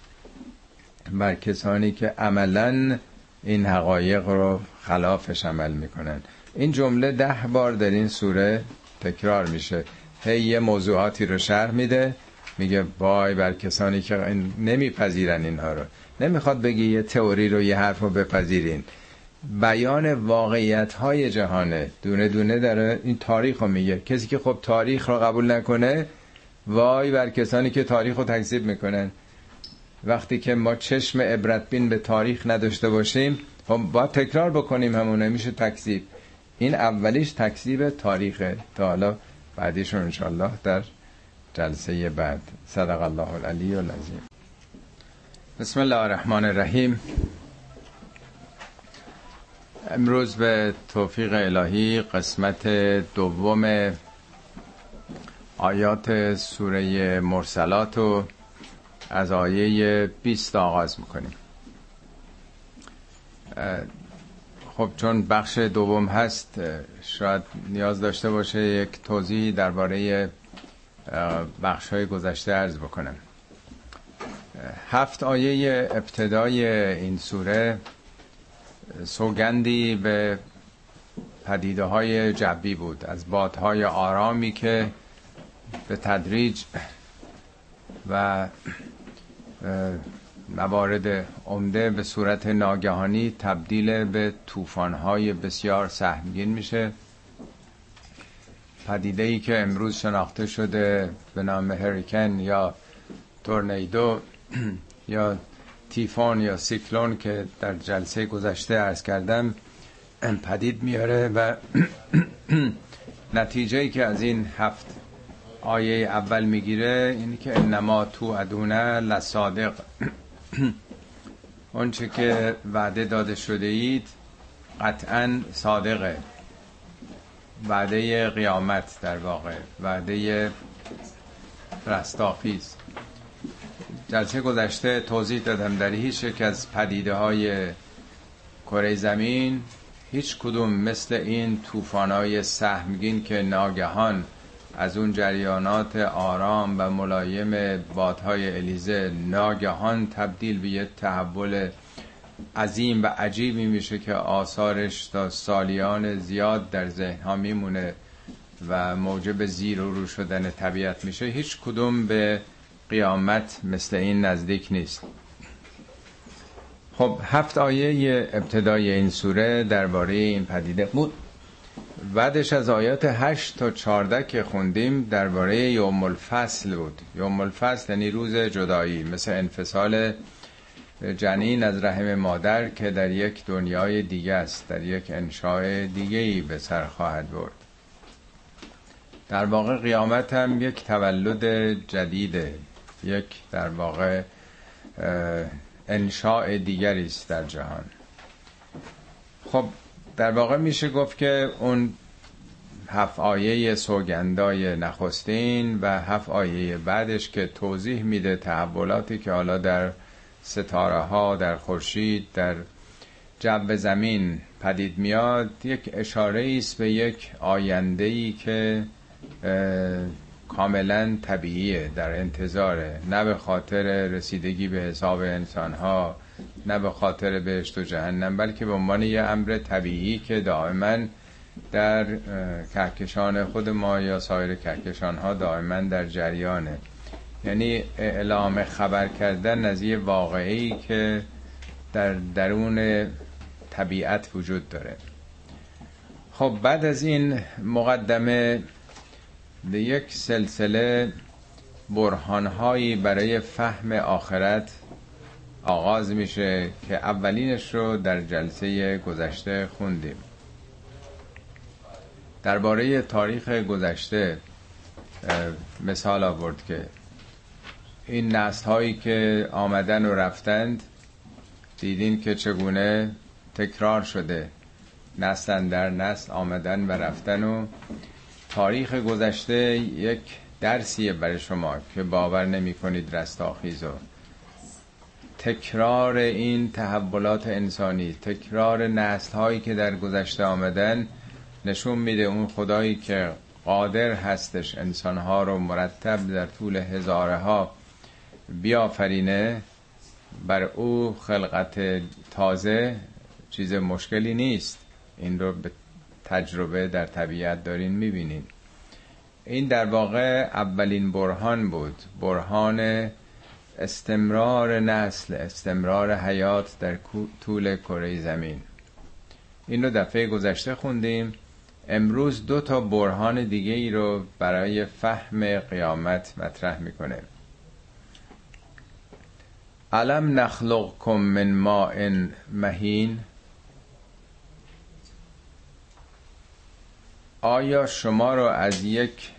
بر کسانی که عملا این حقایق رو خلافش عمل می‌کنن. این جمله ده بار در این سوره تکرار میشه. هی یه موضوعاتی رو شرح میده میگه وای بر کسانی که نمیپذیرن اینها رو. نمی‌خواد بگی یه تئوری رو یه حرف رو بپذیرین. بیان واقعیت های جهانه. دونه دونه داره این تاریخ رو میگه. کسی که خب تاریخ رو قبول نکنه وای بر کسانی که تاریخ رو تکذیب می‌کنن. وقتی که ما چشم عبرت بین به تاریخ نداشته باشیم خب با تکرار بکنیم همونه میشه تکذیب. این اولیش تکذیب تاریخه تا حالا بعدیشون انشالله در جلسه بعد. صدق الله العلی العظیم. بسم الله الرحمن الرحیم. امروز به توفیق الهی قسمت دوم آیات سوره مرسلات رو از آیه 20 آغاز می‌کنیم. خب چون بخش دوم هست شاید نیاز داشته باشه یک توضیح درباره بخش های گذشته ارز بکنم. هفت آیه ابتدای این سوره سوگندی به پدیده های جبی بود. از بادهای آرامی که به تدریج و موارد عمده به صورت ناگهانی تبدیل به طوفان‌های بسیار سهمگین میشه. پدیده ای که امروز شناخته شده به نام هریکن یا تورنیدو یا تیفون یا سیکلون که در جلسه گذشته ارز کردم پدید میاره و نتیجه که از این هفت آیه اول می‌گیره اینی که انما تو ادونه لصادق. اونچه که وعده داده شده اید قطعا صادقه. وعده قیامت در واقع. وعده رستاخیز. جلسه گذشته توضیح دادم در هیچ یک از پدیده های کره زمین هیچ کدوم مثل این های سهمگین که ناگهان از اون جریانات آرام و ملایم بادهای الیزه ناگهان تبدیل به یه تحول عظیم و عجیبی میشه که آثارش تا سالیان زیاد در ذهن ها میمونه و موجب زیر و رو شدن طبیعت میشه. هیچ کدوم به قیامت مثل این نزدیک نیست. خب هفت آیه ابتدای این سوره درباره این پدیده بود. بعدش از آیات 8 تا 14 که خوندیم درباره یوم الفصل بود. یوم الفصل یعنی روز جدایی مثل انفصال جنین از رحم مادر که در یک دنیای دیگه است در یک انشاء دیگه ای به سر خواهد برد. در واقع قیامت هم یک تولد جدیده یک در واقع انشاء دیگری است در جهان. خب در واقع میشه گفت که اون هفت آیه سوگندای نخستین و هفت آیه بعدش که توضیح میده تحولاتی که حالا در ستاره ها در خورشید در جو زمین پدید میاد یک اشاره است به یک آینده ای که کاملا طبیعیه در انتظاره نه به خاطر رسیدگی به حساب انسان ها نه به خاطر بهشت و جهنم بلکه به عنوان یه امر طبیعی که دائما در کهکشان خود ما یا سایر کهکشان ها دائما در جریانه. یعنی اعلام خبر کردن از یه واقعی که در درون طبیعت وجود داره. خب بعد از این مقدمه به یک سلسله برهانهایی برای فهم آخرت آغاز میشه که اولینش رو در جلسه گذشته خوندیم. درباره تاریخ گذشته مثال آورد که این نسل هایی که آمدن و رفتند دیدین که چگونه تکرار شده. نسل در نسل آمدن و رفتن و تاریخ گذشته یک درسیه برای شما که باور نمی کنید رستاخیز و تکرار این تحولات انسانی تکرار نسل هایی که در گذشته آمدن نشون میده اون خدایی که قادر هستش انسانها رو مرتب در طول هزاره ها بیافرینه بر او خلقت تازه چیز مشکلی نیست. این رو به تجربه در طبیعت دارین می‌بینین. این در واقع اولین برهان بود. برهان استمرار نسل استمرار حیات در طول کره زمین. این رو دفعه گذشته خوندیم. امروز دو تا برهان دیگه ای رو برای فهم قیامت مطرح می‌کنه علم نخلقکم من ماء مهین؟ آیا شما رو از یک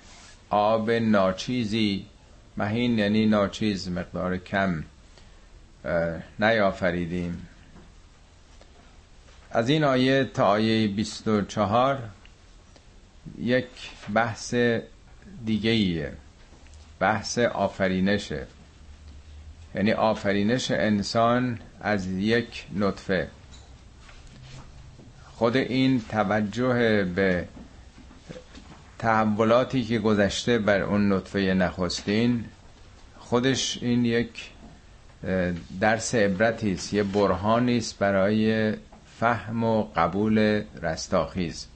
آب ناچیزی مهین یعنی ناچیز مقدار کم نیافریدیم. از این آیه تا آیه 24 یک بحث دیگه ایه بحث آفرینشه. یعنی آفرینش انسان از یک نطفه. خود این توجه به تحولاتی که گذشته بر اون نطفه نخستین خودش این یک درس عبرتی است یه برهانی است برای فهم و قبول رستاخیز.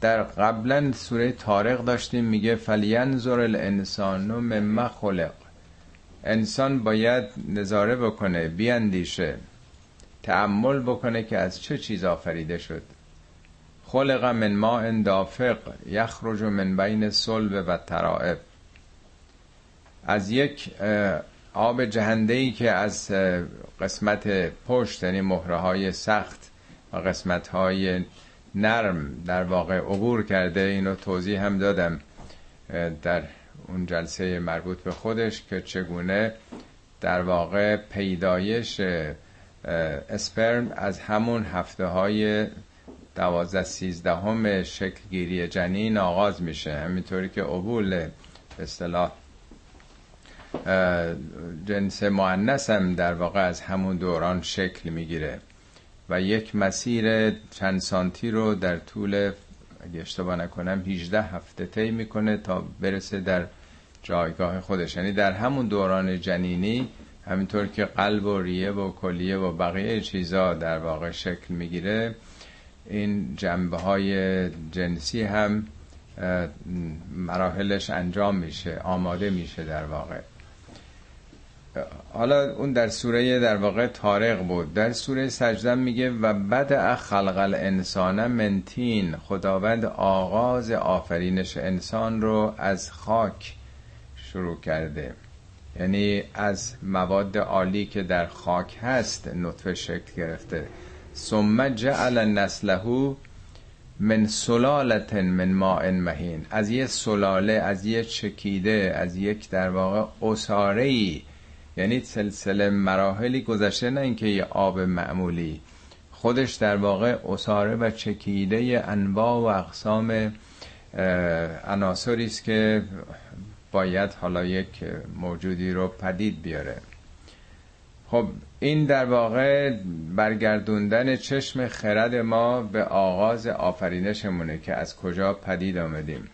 در قبلا سوره تارق داشتیم میگه فلینظر الانسان مما خلق. انسان باید نظاره بکنه بیاندیشه تعمل بکنه که از چه چیز آفریده شد. خلق من ماء دافق یخرج من بین صلب و ترائب. از یک آب جهنده ای که از قسمت پشت یعنی مهره های سخت و قسمت های نرم در واقع عبور کرده اینو توضیح هم دادم در اون جلسه مربوط به خودش که چگونه در واقع پیدایش اسپرم از همون هفته های دوازده سیزدهم شکل گیری جنین آغاز میشه. همینطوری که عبول به اصطلاح جنس معنیس هم در واقع از همون دوران شکل می‌گیره و یک مسیر چند سانتی رو در طول اگه اشتباه نکنم 18 هفته طی می‌کنه تا برسه در جایگاه خودش. یعنی در همون دوران جنینی همینطور که قلب و ریه و کلیه و بقیه چیزا در واقع شکل می‌گیره این جنبه های جنسی هم مراحلش انجام میشه آماده میشه در واقع. حالا اون در سوره در واقع تارق بود. در سوره سجدم میگه و بد خلق الانسان منتین خداوند آغاز آفرینش انسان رو از خاک شروع کرده. یعنی از مواد عالی که در خاک هست نطفه شکل گرفته. ثم جعل نسله من سلالت من ماء مهین. از یه سلاله از یه چکیده از یک در واقع اساره ای یعنی سلسله مراحلی گذشته نه اینکه یه آب معمولی. خودش در واقع اساره و چکیده انواع و اقسام عناصری است که باید حالا یک موجودی رو پدید بیاره. خب این در واقع برگردوندن چشم خرد ما به آغاز آفرینشمونه که از کجا پدید آمدیم.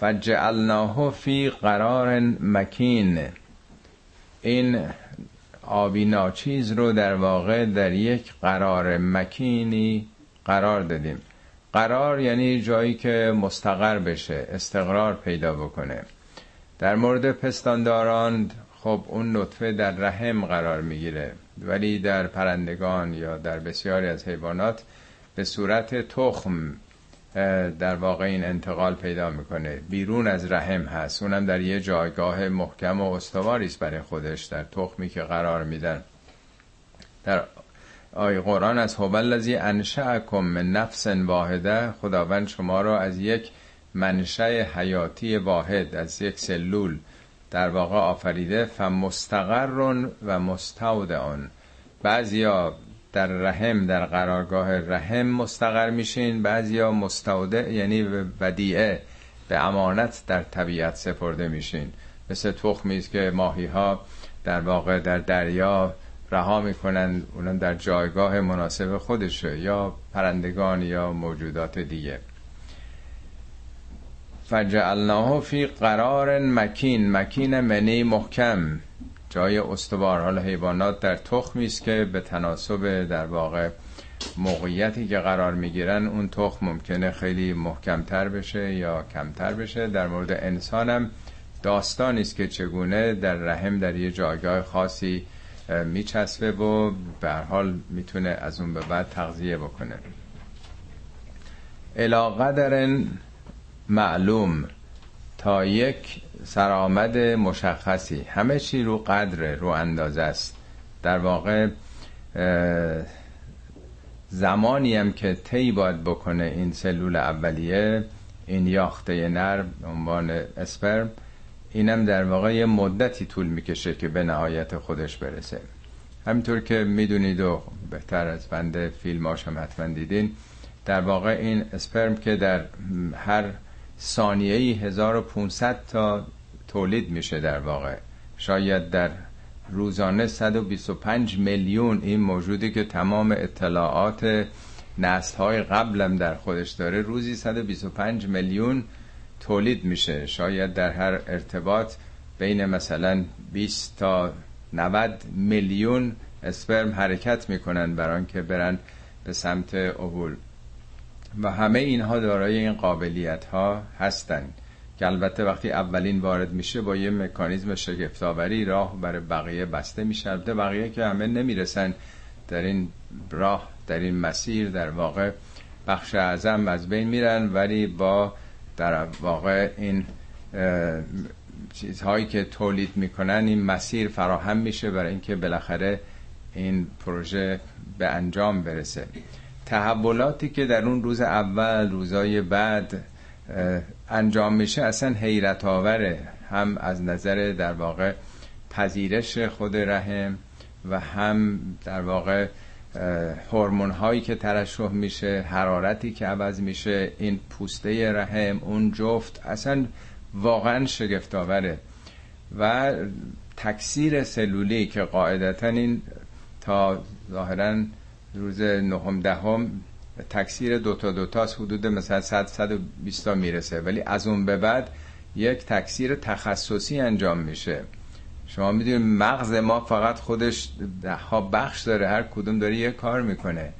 فجعلناه فی قرار مکین. این آبی ناچیز رو در واقع در یک قرار مکینی قرار دادیم. قرار یعنی جایی که مستقر بشه استقرار پیدا بکنه. در مورد پستانداران خب اون نطفه در رحم قرار می‌گیره. ولی در پرندگان یا در بسیاری از حیوانات به صورت تخم در واقع این انتقال پیدا می‌کنه. بیرون از رحم هست. اونم در یه جایگاه محکم و استواری است برای خودش در تخمی که قرار میدن. در آی قرآن از هو الذی انشأکم من نفس واحده. خداوند شما را از یک منشأ حیاتی واحد از یک سلول در واقع آفریده فمستقر و مستودعون بعضیا در رحم در قرارگاه رحم مستقر میشین بعضیا مستودع یعنی ودیعه به امانت در طبیعت سپرده میشین. مثل تخمی است که ماهی ها در واقع در دریا رها می‌کنن اونم در جایگاه مناسب خودشه یا پرندگان یا موجودات دیگه. فجعلناه فی قرار مکین مکین منی محکم. جای استوار. حال حیوانات در تخمی است که به تناسب در واقع موقعیتی که قرار می‌گیرن اون تخم ممکنه خیلی محکمتر بشه یا کمتر بشه. در مورد انسانم داستانی است که چگونه در رحم در یه جایگاه خاصی میچسبه و به حال می‌تونه از اون به بعد تغذیه بکنه. الا قدر معلوم تا یک سرآمد مشخصی. همه چی رو قدر رو اندازه است. در واقع زمانی هم که طی باید بکنه این سلول اولیه این یاخته نر عنوان اسپرم اینم در واقع یه مدتی طول می‌کشه که به نهایت خودش برسه. همینطور که می‌دونید و بهتر از بنده فیلم هم حتما دیدین در واقع این اسپرم که در هر ثانیه 1500 تا تولید میشه در واقع. شاید در روزانه 125 میلیون این موجودی که تمام اطلاعات نسل های قبلم در خودش داره روزی 125 میلیون تولید میشه. شاید در هر ارتباط بین مثلا 20 تا 90 میلیون اسپرم حرکت می‌کنن برای که برن به سمت عبور و همه اینها دارای این قابلیت ها هستن که البته وقتی اولین وارد میشه با یه مکانیزم شگفتآوری راه برای بقیه بسته میشه. بقیه که همه نمی‌رسن در این راه در این مسیر در واقع بخش اعظم از بین میرن ولی با در واقع این چیزهایی که تولید می‌کنن این مسیر فراهم میشه برای اینکه بالاخره این پروژه به انجام برسه. تحولاتی که در اون روز اول روزای بعد انجام میشه اصلا حیرت آوره. هم از نظر در واقع پذیرش خود رحم و هم در واقع هورمون هایی که ترشح میشه حرارتی که عوض میشه این پوسته رحم اون جفت اصلا واقعا شگفتآوره. و تکثیر سلولی که قاعدتا این تا ظاهرا روز نهم دهم تکثیر دوتا دوتاست حدود مثلا 100 120 می‌رسه. ولی از اون به بعد یک تکثیر تخصصی انجام میشه. شما می‌دونید مغز ما فقط خودش ده ها بخش داره هر کدوم داره یه کار می‌کنه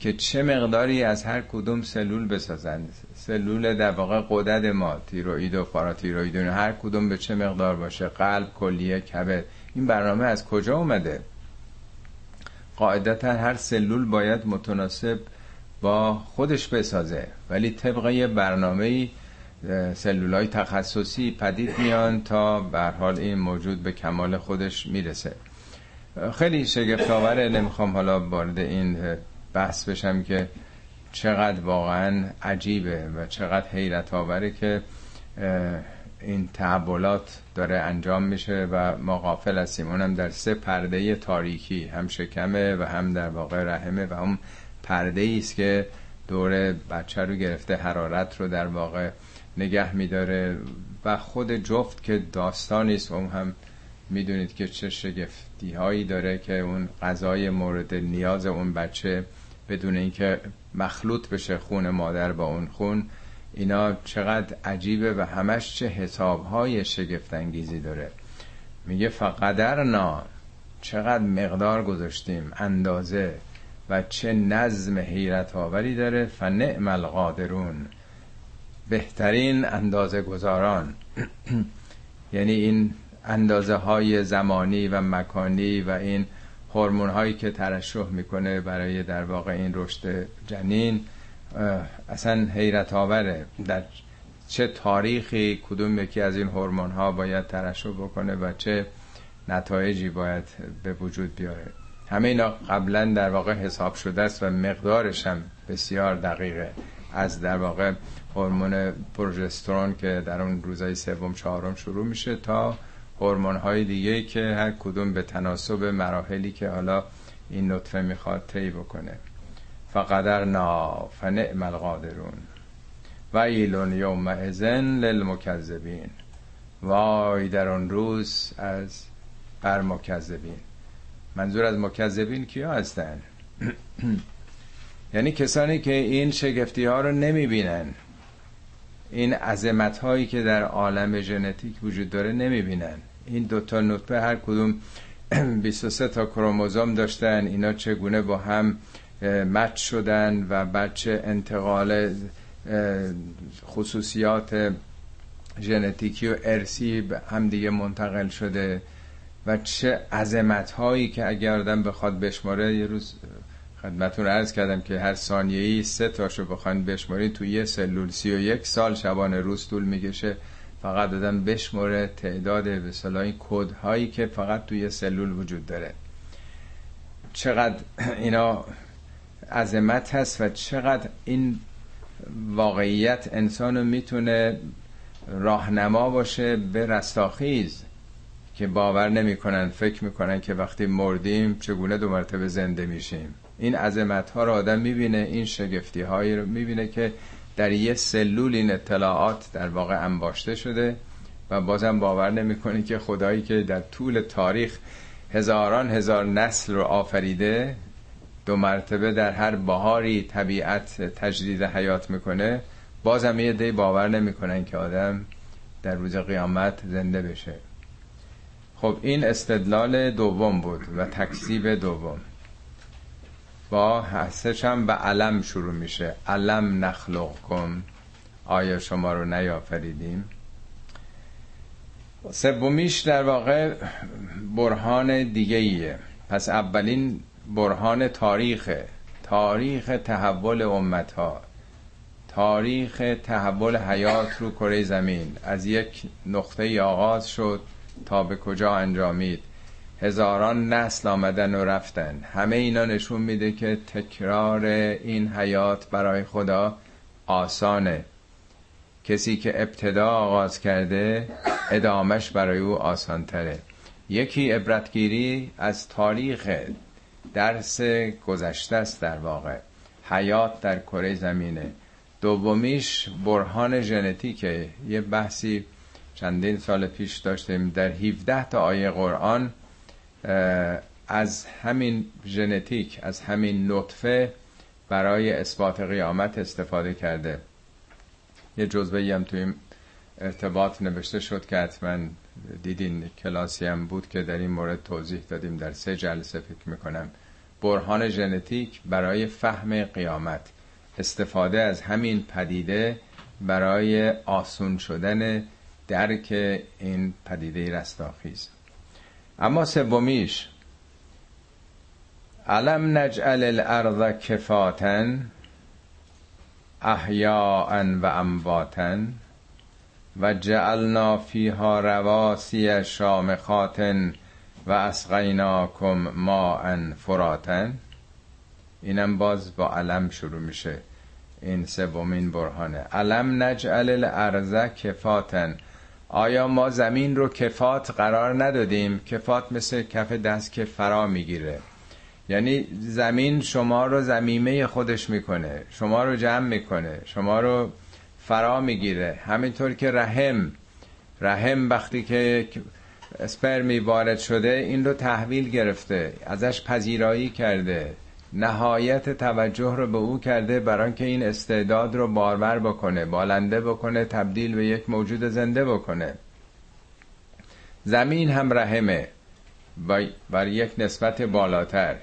که چه مقداری از هر کدوم سلول بسازن. سلول در واقع قدرت ما تیروید و پاراتیروید هر کدوم به چه مقدار باشه قلب کلیه کبد. این برنامه از کجا اومده؟ قاعدتا هر سلول باید متناسب با خودش بسازه. ولی طبق یه برنامه سلول های تخصصی پدید میان تا به حال این موجود به کمال خودش می‌رسه. خیلی شگفت آوره نمی‌خوام حالا وارد این بحث بشم که چقدر واقعا عجیبه و چقدر حیرت آوره که این تحولات داره انجام میشه و ما غافل هستیم اونم در سه پرده تاریکی هم شکمه و هم در واقع رحمه و هم پرده است که دور بچه رو گرفته حرارت رو در واقع نگه میداره و خود جفت که داستانی است. اون هم می‌دونید که چه شگفتی هایی داره که اون غذای مورد نیاز اون بچه بدون اینکه مخلوط بشه خون مادر با اون خون. اینا چقدر عجیبه و همش چه حسابهای شگفتانگیزی داره. میگه فقدرنا چقدر مقدار گذاشتیم اندازه و چه نظم حیرت آوری داره. فنعم القادرون بهترین اندازه گذاران یعنی این اندازه های زمانی و مکانی و این هورمون هایی که ترشح می‌کنه برای در واقع این رشد جنین اصلا حیرت آوره در چه تاریخی کدوم یکی از این هورمون ها باید ترشح بکنه و چه نتایجی باید به وجود بیاره. همه اینا قبلا در واقع حساب شده است و مقدارش هم بسیار دقیقه. از در واقع هورمون پروژسترون که در اون روزای سوم چهارم شروع میشه تا هورمون های دیگه که هر کدوم به تناسب مراحلی که حالا این نطفه می‌خواد طی بکنه. فقدر نا فنعم القادرون و ایلون یوم ازن للمکذبین. وای در اون روز از بر مکذبین. منظور از مکذبین کیا هستن؟ یعنی کسانی که این شگفتی ها رو نمی بینن این عظمت هایی که در عالم ژنتیک وجود داره نمی بینن این دوتا نطفه هر کدوم 23 تا کروموزوم داشتن. اینا چگونه با هم مچ شدن و بچه انتقال خصوصیات ژنتیکی و ارسی به هم دیگه منتقل شده و چه عظمت هایی که اگر آدم بخواد بشماره یه روز خدمتون عرض کردم که هر ثانیه ای سه تاشو بخواین بشمارید تو یه سلول سی و یک سال شبانه روز طول می‌کشه. فقط دادم بشماره تعداد به صلاحی کد هایی که فقط توی سلول وجود داره. چقدر اینا عظمت هست و چقدر این واقعیت انسانو می‌تونه راهنما باشه به رستاخیز که باور نمی‌کنن فکر می‌کنن که وقتی مردیم چگونه دو مرتبه زنده میشیم. این عظمت ها رو آدم می‌بینه این شگفتی هایی رو می‌بینه که در یه سلول این اطلاعات در واقع انباشته شده و بازم باور نمی‌کنه که خدایی که در طول تاریخ هزاران هزار نسل رو آفریده دو مرتبه در هر بهاری طبیعت تجدید حیات می‌کنه بازم یه دی باور نمی‌کنن که آدم در روز قیامت زنده بشه. خب این استدلال دوم بود و تکذیب دوم. با حسش هم به علم شروع میشه. علم نخلق کن آیا شما رو نیافریدیم؟ سومیش در واقع برهان دیگه ایه پس اولین برهان تاریخ تاریخ تحول امت ها تاریخ تحول حیات رو کره زمین. از یک نقطه آغاز شد تا به کجا انجامید. هزاران نسل آمدن و رفتن. همه اینا نشون میده که تکرار این حیات برای خدا آسانه. کسی که ابتدا آغاز کرده ادامش برای او آسانتره. یکی عبرتگیری از تاریخ درس گذشته است در واقع. حیات در کره زمینه. دومیش برهان ژنتیکه. یه بحثی چندین سال پیش داشتیم. در 17 تا آیه قرآن از همین ژنتیک از همین نطفه برای اثبات قیامت استفاده کرده. یه جزوه هم توی این ارتباط نوشته شد که حتما دیدین کلاسی هم بود که در این مورد توضیح دادیم. در سه جلسه فکر می‌کنم. برهان ژنتیک برای فهم قیامت. استفاده از همین پدیده برای آسون شدن درک این پدیده رستاخیز. اما سومیش علم نجعل الارض کفاتن احیاء و امواتن و جعلنا فیها رواسی شامخات و اسقیناکم ماء فراتن. اینم باز با علم شروع میشه. این سومین برهانه. علم نجعل الارض کفاتن. آیا ما زمین رو کفات قرار ندادیم؟ کفات مثل کف دست که فرا می‌گیره. یعنی زمین شما رو زمیمه خودش می‌کنه. شما رو جمع می‌کنه. شما رو فرا می‌گیره. همینطور که رحم. رحم وقتی که اسپرمی وارد شده این رو تحویل گرفته ازش پذیرایی کرده نهایت توجه رو به او کرده برای که این استعداد رو بارور بکنه بالنده بکنه تبدیل به یک موجود زنده بکنه. زمین هم رحمه بر یک نسبت بالاتر.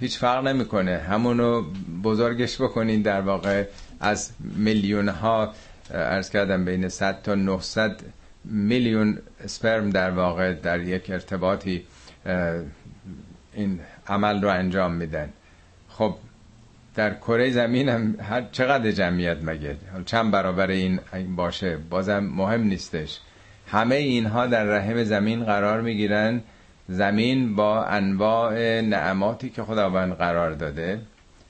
هیچ فرق نمی‌کنه. همونو بزرگش بکنین در واقع از میلیون ها ارز کردم بین 100 تا 900 میلیون سپرم در واقع در یک ارتباطی این عمل رو انجام میدن. خب در کره زمین هم هر چقدر جمعیت مگه؟ چند برابر این باشه؟ بازم مهم نیستش. همه اینها در رحم زمین قرار می‌گیرن. زمین با انواع نعماتی که خداوند قرار داده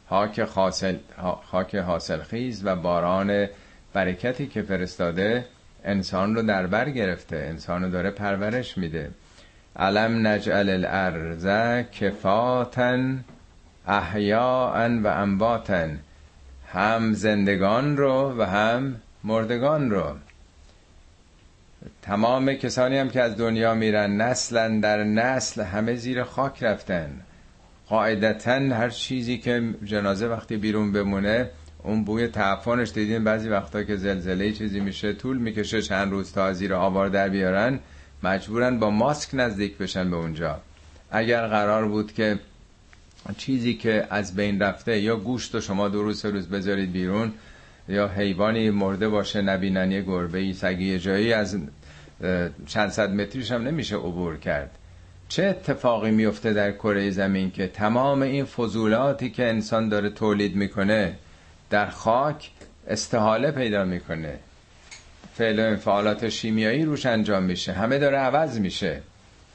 خاک حاصل خاک حاصل خیز و باران برکتی که فرستاده انسان رو در بر گرفته انسان رو داره پرورش میده. علم نجعل الارض کفاتن احیاء و انباتن هم زندگان رو و هم مردگان رو. تمام کسانی هم که از دنیا میرن نسلا در نسل همه زیر خاک رفتن. قاعدتا هر چیزی که جنازه وقتی بیرون بمونه اون بوی تعفانش دیدین بعضی وقتا که زلزله چیزی میشه طول می‌کشه چند روز تا زیر آوار در بیارن مجبورن با ماسک نزدیک بشن به اونجا. اگر قرار بود که چیزی که از بین رفته یا گوشت و شما دو روز سه روز بذارید بیرون یا حیوانی مرده باشه نبینن یه گربه ای سگی جایی از چند صد متریش هم نمیشه عبور کرد. چه اتفاقی میفته در کره زمین که تمام این فضولاتی که انسان داره تولید می‌کنه در خاک استحاله پیدا می‌کنه. فعل و انفعالات شیمیایی روش انجام میشه. همه داره عوض میشه.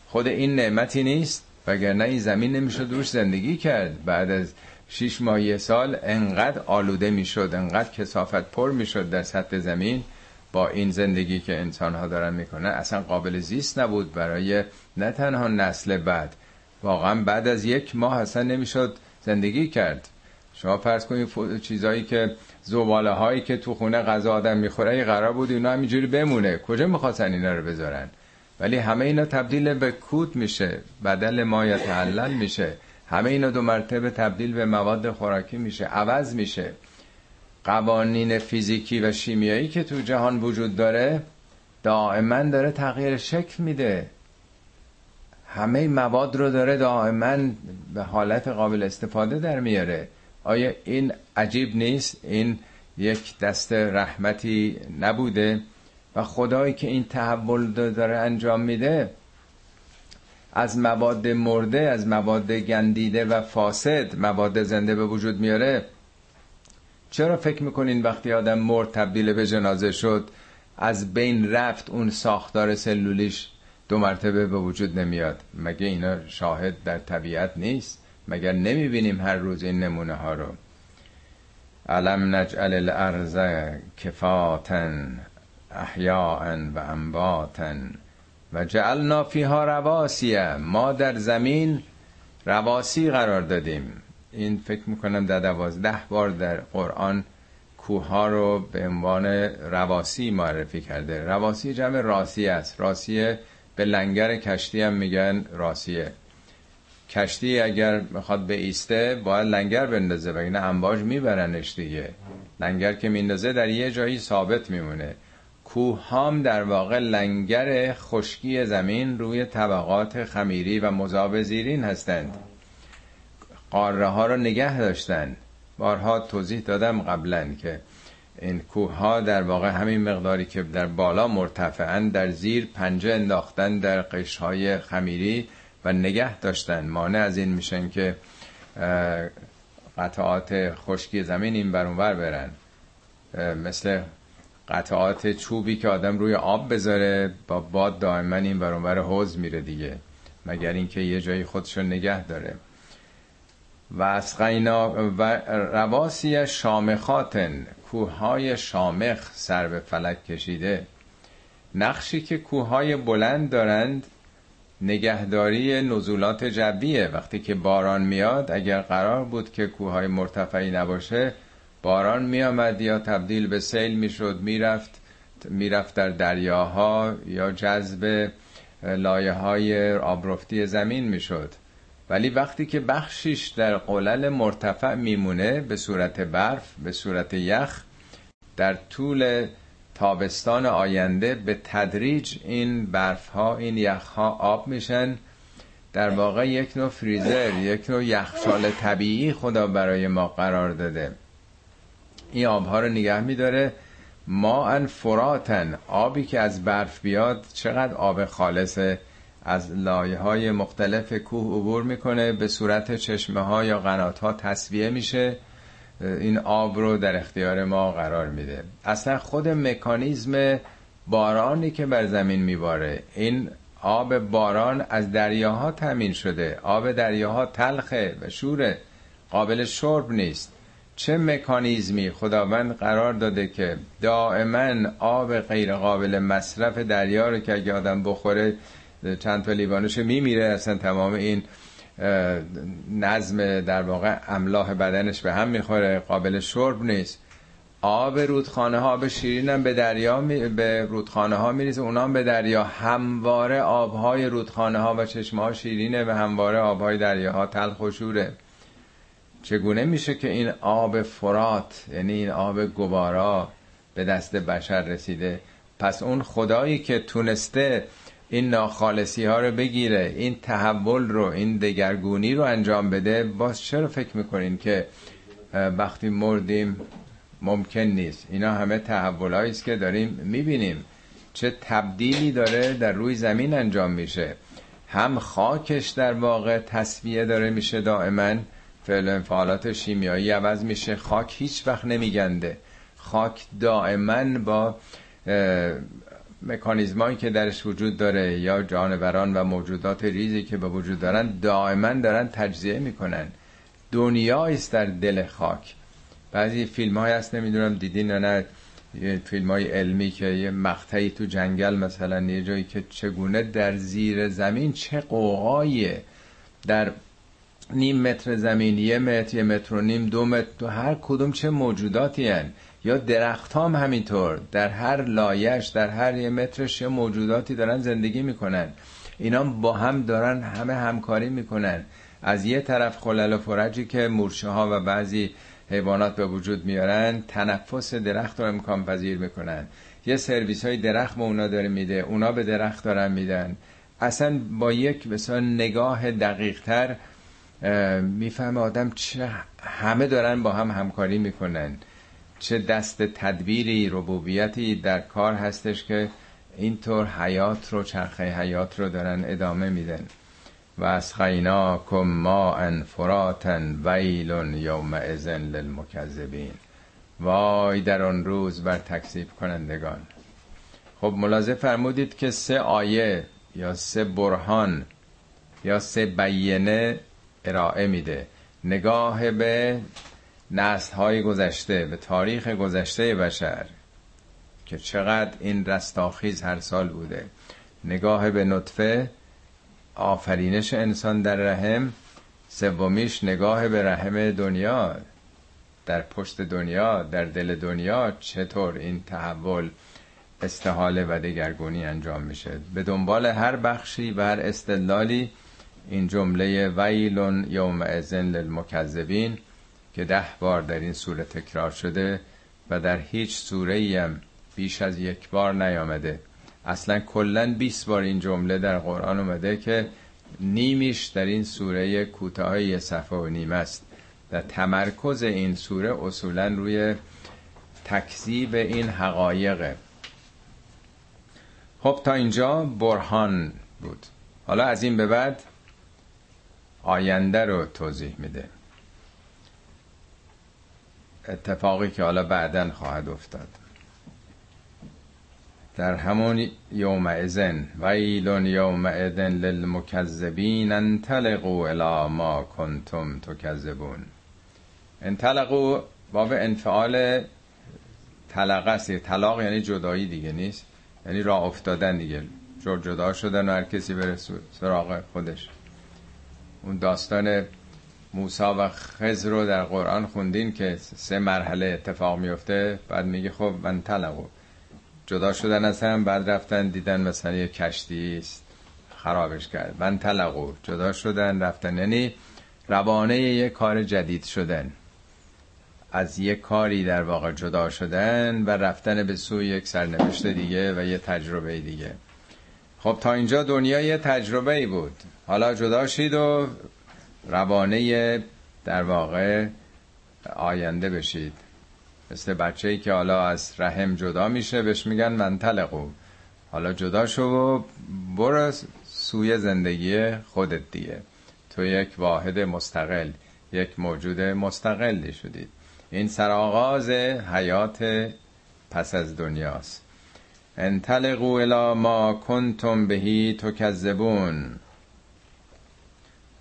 خود این نعمتی نیست وگرنه این زمین نمیشه روش زندگی کرد. بعد از شیش ماه یه سال انقدر آلوده می‌شد انقدر کسافت پر می‌شد در سطح زمین با این زندگی که انسان ها دارن می‌کنن. اصلا قابل زیست نبود برای نه تنها نسل بعد واقعا بعد از یک ماه اصلا نمی‌شد زندگی کرد. شما فرض کنید چیزایی که زباله هایی که تو خونه غذا آدم می‌خوره ای قرار بود اینا همینجوری بمونه. کجا می‌خواستن اینا رو بذارن؟ ولی همه اینا تبدیل به کود میشه. بدل ما یتعلل میشه. همه اینا دو مرتبه تبدیل به مواد خوراکی میشه. عوض میشه. قوانین فیزیکی و شیمیایی که تو جهان وجود داره دائما داره تغییر شکل میده. همه مواد رو داره دائما به حالت قابل استفاده در میاره. آیا این عجیب نیست؟ این یک دست رحمتی نبوده و خدایی که این تحول داره انجام میده از مواد مرده از مواد گندیده و فاسد مواد زنده به وجود میاره. چرا فکر می‌کنین وقتی آدم مرد تبدیل به جنازه شد از بین رفت اون ساختار سلولیش دو مرتبه به وجود نمیاد؟ مگه اینا شاهد در طبیعت نیست؟ مگر نمی‌بینیم هر روز این نمونه ها رو؟ علم نجعل الارض کفاتن احیاء و انباتن و جعلنا فیها رواسیه ما در زمین رواسی قرار دادیم. این فکر می‌کنم در دوازده بار در قرآن کوه رو به عنوان رواسی معرفی کرده. رواسی جمع راسی است. راسیه به لنگر کشتی هم میگن راسیه. کشتی اگر می‌خواد به ایسته باید لنگر بندازه و این انباج میبرنش دیگه. لنگر که میندازه در یه جایی ثابت میمونه. کوه هم در واقع لنگر خشکی زمین روی طبقات خمیری و مذاب زیرین هستند. قاره ها رو نگه داشتن. بارها توضیح دادم قبلا که این کوه ها در واقع همین مقداری که در بالا مرتفعن در زیر پنجه انداختن در قش های خمیری و نگه داشتن. مانع از این میشن که قطعات خشکی زمین این برونور برن. مثل قطعات چوبی که آدم روی آب بذاره با باد دائما این برونور حوز میره دیگه مگر اینکه یه جایی خودشو نگه داره. و از و رواسی شامخاتن کوههای شامخ سر به فلک کشیده. نقشی که کوههای بلند دارند نگهداری نزولات جبیه وقتی که باران میاد اگر قرار بود که کوههای مرتفعی نباشه باران میآمد یا تبدیل به سیل می‌شد می‌رفت می‌رفت در دریاها یا جذب لایه های آبرفتی زمین می‌شد. ولی وقتی که بخشیش در قلل مرتفع میمونه به صورت برف به صورت یخ در طول تابستان آینده به تدریج این برف ها این یخ ها آب میشن. در واقع یک نوع فریزر یک نوع یخچال طبیعی خدا برای ما قرار داده. این آبها رو نگه میداره. ما ان فراتن. آبی که از برف بیاد چقدر آب خالصه از لایه های مختلف کوه عبور می‌کنه. به صورت چشمه ها یا قنات ها تصویه میشه. این آب رو در اختیار ما قرار میده. اصلا خود مکانیزم بارانی که بر زمین میباره این آب باران از دریاها تمین شده. آب دریاها تلخه و شوره قابل شرب نیست. چه مکانیزمی خداوند قرار داده که دائما آب غیر قابل مصرف دریا رو که اگه آدم بخوره چند تا لیوانش میمیره اصلا تمام این نظم در واقع املاح بدنش به هم می‌خوره قابل شرب نیست. آب رودخانه ها به شیرین هم به دریا می... به رودخانه ها میریزه اونا هم به دریا. همواره آبهای رودخانه ها و چشمه ها شیرینه و همواره آبهای دریا تلخ و شوره. چگونه میشه که این آب فرات یعنی این آب گوارا به دست بشر رسیده؟ پس اون خدایی که تونسته این ناخالصی ها رو بگیره این تحول رو این دگرگونی رو انجام بده. باز چرا فکر می‌کنین که وقتی مردیم ممکن نیست؟ اینا همه تحول است که داریم می‌بینیم. چه تبدیلی داره در روی زمین انجام میشه. هم خاکش در واقع تصویه داره میشه دائما. فعل انفعالات شیمیایی عوض میشه. خاک هیچ وقت نمیگنده. خاک دائما با مکانیزمایی که درش وجود داره یا جانوران و موجودات ریزی که به وجود دارن دائما دارن تجزیه می‌کنن. دنیا است در دل خاک. بعضی فیلم های هست نمی‌دونم دیدین یا نه. فیلم های علمی که یه مقطعی تو جنگل مثلا یه جایی که چگونه در زیر زمین چه قوقاییه. در نیم متر زمین یه متر یه متر و نیم دو متر تو هر کدوم چه موجوداتی هن. یا درخت هم همینطور در هر لایش در هر یه مترش چه موجوداتی دارن زندگی می‌کنن. اینا با هم دارن همه همکاری می‌کنن. از یه طرف خلل و فرجی که مورچه ها و بعضی حیوانات به وجود میارن تنفس درخت رو امکان پذیر می‌کنن. یه سرویس های درخت به اونا داره میده اونا به درخت دارن میدن. اصلا با یک مثلا نگاه دقیق تر می‌فهمه آدم چه همه دارن با هم همکاری می‌کنن. چه دست تدبیری ربوبیتی در کار هستش که اینطور حیات رو چرخه حیات رو دارن ادامه میدن. و از کم ما فراتن ویل یوم ازن للمکذبین. وای در آن روز بر تکذیب کنندگان. خب ملاحظه فرمودید که سه آیه یا سه برهان یا سه بیینه ارائه میده. نگاه به نسل های گذشته به تاریخ گذشته بشر که چقدر این رستاخیز هر سال بوده. نگاه به نطفه آفرینش انسان در رحم. سومیش نگاه به رحم دنیا در پشت دنیا در دل دنیا چطور این تحول استحاله و دگرگونی انجام میشه. به دنبال هر بخشی و هر استدلالی این جمله ویلون یوم ازن للمکذبین. که ده بار در این سوره تکرار شده و در هیچ سوره هم بیش از یک بار نیامده. اصلا کلا 20 بار این جمله در قرآن اومده که نیمیش در این سوره کوتاه صفحه و نیم است و تمرکز این سوره اصولا روی تکذیب این حقایقه خب تا اینجا برهان بود. حالا از این به بعد آینده رو توضیح میده. اتفاقی که حالا بعدا خواهد افتاد. در همون یوم ازن ویلون یوم ازن للمکذبین انطلقوا الى ما کنتم تکذبون. انطلقوا باب انفعال طلقه است طلاق یعنی جدایی دیگه نیست یعنی راه افتادن دیگه. جدا شدن و هر کسی بره سراغ خودش. اون داستان موسا و خز رو در قرآن خوندین که سه مرحله اتفاق میفته. بعد میگه خب من طلقو جدا شدن از هم بعد رفتن دیدن مثلا یه کشتی است. خرابش کرد. من طلقو جدا شدن رفتن. یعنی روانه یه کار جدید شدن. از یک کاری در واقع جدا شدن و رفتن به سوی یک سرنوشت دیگه و یه تجربه دیگه. خب تا اینجا دنیا یه تجربه ای بود. حالا جدا شید و روانه در واقع آینده بشید. مثل بچه ای که حالا از رحم جدا میشه بهش میگن منطلقو. حالا جدا شو و برو سوی زندگی خودت دیگه. تو یک واحد مستقل یک موجود مستقلی شدید این سرآغاز حیات پس از دنیاست. انطلقوا الى ما کنتم بهی تکذبون.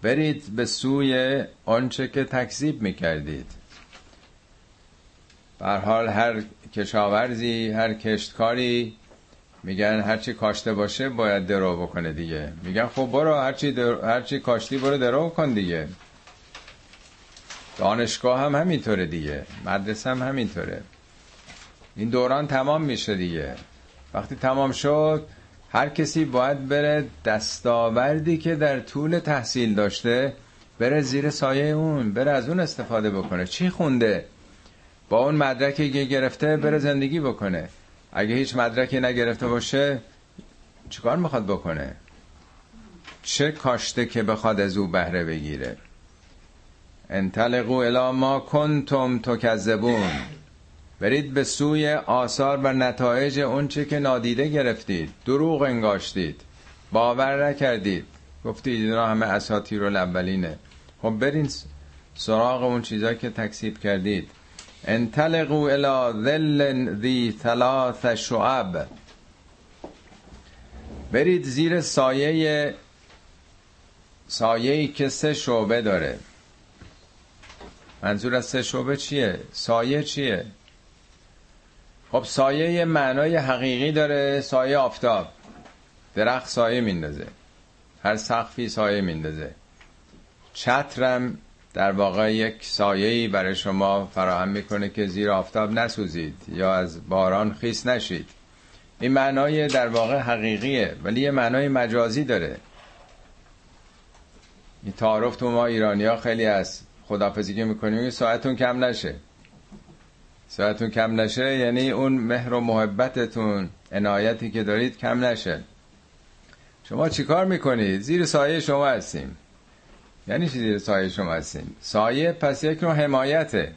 برید به سوی آنچه که تکذیب می‌کردید. حال هر کشاورزی هر کشتکاری میگن هرچی کاشته باشه باید درو بکنه دیگه. میگن خب برو هرچی, در... هرچی کاشتی برو درو کن دیگه. دانشگاه هم همینطوره دیگه. مدرسه هم همینطوره. این دوران تمام میشه دیگه. وقتی تمام شد هر کسی باید بره دستاوردی که در طول تحصیل داشته بره زیر سایه اون بره از اون استفاده بکنه. چی خونده؟ با اون مدرکی که گرفته بره زندگی بکنه. اگه هیچ مدرکی نگرفته باشه چیکار می‌خواد بکنه؟ چه کاشته که بخواد از او بهره بگیره؟ انطلقو الی ما کنتم تکذبون. برید به سوی آثار و نتایج اونچه که نادیده گرفتید. دروغ انگاشتید. باور نکردید. گفتید اینا همه اساطیر الاولینه. خب برین سراغ اون چیزایی که تکسیب کردید. انطلقوا الى ظل ذی ثلاث شعب. برید زیر سایه سایه‌ای که سه شعبه داره. منظور از سه شعبه چیه؟ سایه چیه؟ خب سایه یه معنای حقیقی داره سایه آفتاب. درخت سایه میندازه. هر سقفی سایه میندازه. چترم در واقع یک سایه‌ای برای شما فراهم می‌کنه که زیر آفتاب نسوزید یا از باران خیس نشید. این معنای در واقع حقیقیه ولی یه معنای مجازی داره. این تعارف تو ما ایرانی ها خیلی از خدافزی که می‌کنیم ساعتون کم نشه. ساعتون کم نشه یعنی اون مهر و محبتتون عنایتی که دارید کم نشه. شما چیکار می‌کنید؟ زیر سایه شما هستیم. یعنی چی زیر سایه شما هستیم؟ سایه پس یک نوع حمایته.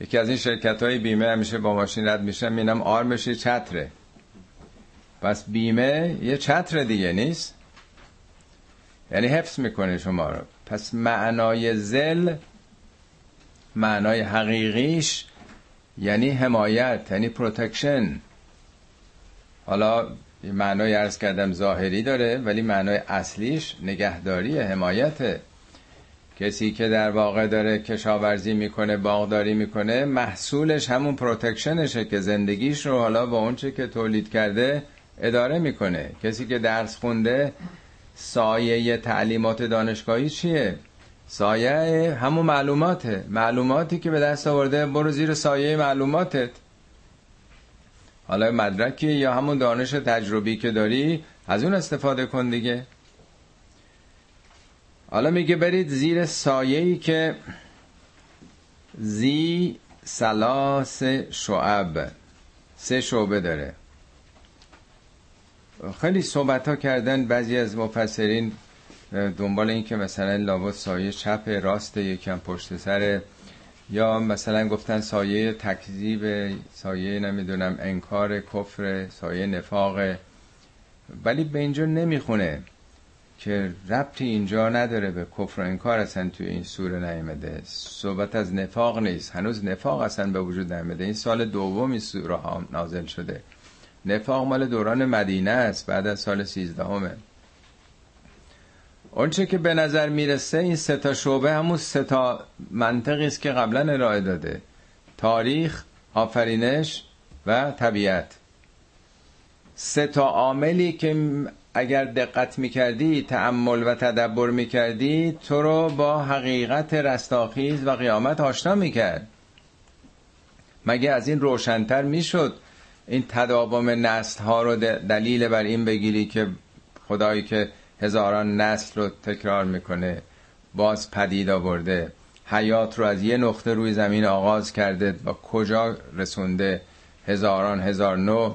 یکی از این شرکت های بیمه همیشه با ماشین رد میشه می‌بینم آرمش چتره. پس بیمه یه چتر دیگه نیست؟ یعنی حفظ می‌کنه شما رو. پس معنای ظل معنای حقیقیش یعنی حمایت یعنی protection حالا معنای ارز کردم ظاهری داره ولی معنای اصلیش نگهداری حمایته کسی که در واقع داره کشاورزی می‌کنه باغداری می‌کنه محصولش همون پروتکشنشه که زندگیش رو حالا با اونچه که تولید کرده اداره می‌کنه. کسی که درس خونده سایه تعلیمات دانشگاهی چیه؟ سایه همون معلوماته. معلوماتی که به دست آورده برو زیر سایه معلوماتت. حالا مدرکی یا همون دانش تجربی که داری از اون استفاده کن دیگه. حالا میگه برید زیر سایه‌ای که زی سلاس شعب. سه شعبه داره. خیلی صحبت ها کردن بعضی از مفسرین دنبال این که مثلا لابد سایه چپ راست یکم پشت سر یا مثلا گفتن سایه تکذیب سایه نمی‌دونم انکار کفر سایه نفاق. ولی به اینجا نمی‌خونه که ربطی اینجا نداره به کفر و انکار اصلا توی این سوره نیامده. صحبت از نفاق نیست. هنوز نفاق اصلا به وجود نیامده. این سال دوم این سوره ها نازل شده. نفاق مال دوران مدینه است بعد از سال سیزدهمه اونچه که به نظر می‌رسه این سه تا شعبه همون سه تا منطقی است که قبلا ارائه داده. تاریخ آفرینش و طبیعت. سه تا عاملی که اگر دقت می‌کردی تعمل و تدبر می‌کردی تو رو با حقیقت رستاخیز و قیامت آشنا می‌کرد. مگه از این روشنتر می‌شد این تداوم نسل ها رو دلیل بر این بگیری که خدایی که هزاران نسل رو تکرار می‌کنه باز پدید آورده. حیات رو از یه نقطه روی زمین آغاز کرده و کجا رسونده؟ هزاران هزار نو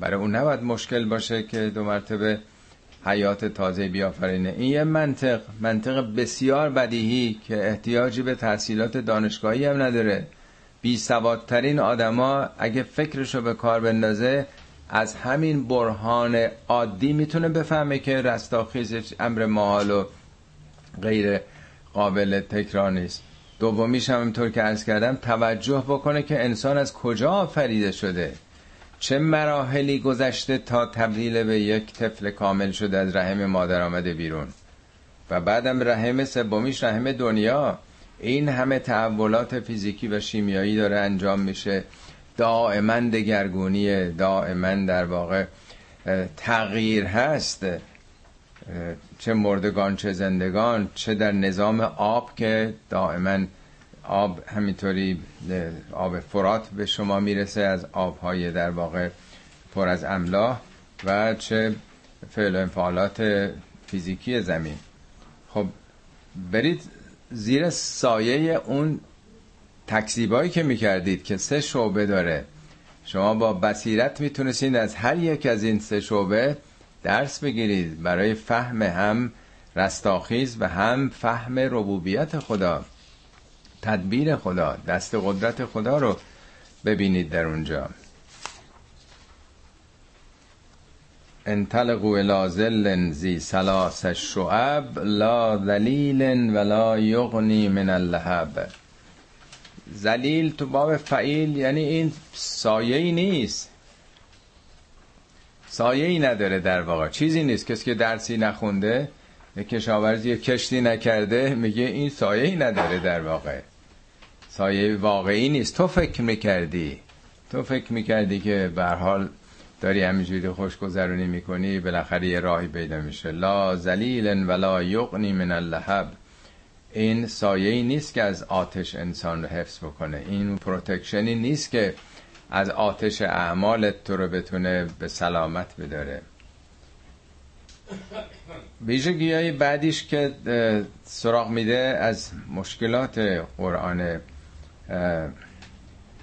برای اون نباید مشکل باشه که دو مرتبه حیات تازه بیافرینه. این یه منطق منطق بسیار بدیهی که احتیاجی به تحصیلات دانشگاهی هم نداره. بی سوادترین آدما اگه فکرشو به کار بندازه از همین برهان عادی می‌تونه بفهمه که رستاخیز امر محال و غیر قابل تکرار نیست. دومیش هم اینطور که عرض کردم توجه بکنه که انسان از کجا آفریده شده؟ چه مراحلی گذشته تا تبدیل به یک طفل کامل شده از رحم مادر آمده بیرون؟ و بعدم رحم سومیش رحم دنیا. این همه تحولات فیزیکی و شیمیایی داره انجام میشه. دائما دگرگونی دائما در واقع تغییر هست. چه مردگان چه زندگان چه در نظام آب که دائما آب همینطوری آب فرات به شما می‌رسه از آبهای در واقع پر از املاح و چه فعل انفعالات فیزیکی زمین. خب برید زیر سایه اون تکذیبایی که می‌کردید که سه شعبه داره. شما با بصیرت می‌تونستید از هر یک از این سه شعبه درس بگیرید برای فهم هم رستاخیز و هم فهم ربوبیت خدا. تدبیر خدا دست قدرت خدا رو ببینید در اونجا. انطلقوا الى ظل زی سلاس الشعب لا ذلیل ولا یغنی من اللهب. زلیل تو باب فعیل یعنی این سایه ای نیست. سایه ای نداره در واقع. چیزی نیست. کسی که درسی نخونده کشاورزی کشتی نکرده میگه این سایه ای نداره در واقع. سایه واقعی نیست. تو فکر می‌کردی. تو فکر می‌کردی که به حال داری همینجوری خوشگذرونی می‌کنی بالاخره یه راهی پیدا میشه. لا زلیل ولا یغنی من اللهب این سایه ای نیست که از آتش انسان رو حفظ بکنه. این پروتکشنی نیست که از آتش اعمالت تو رو بتونه به سلامت بداره. ویژگی های بعدیش که سراغ میده از مشکلات قرآن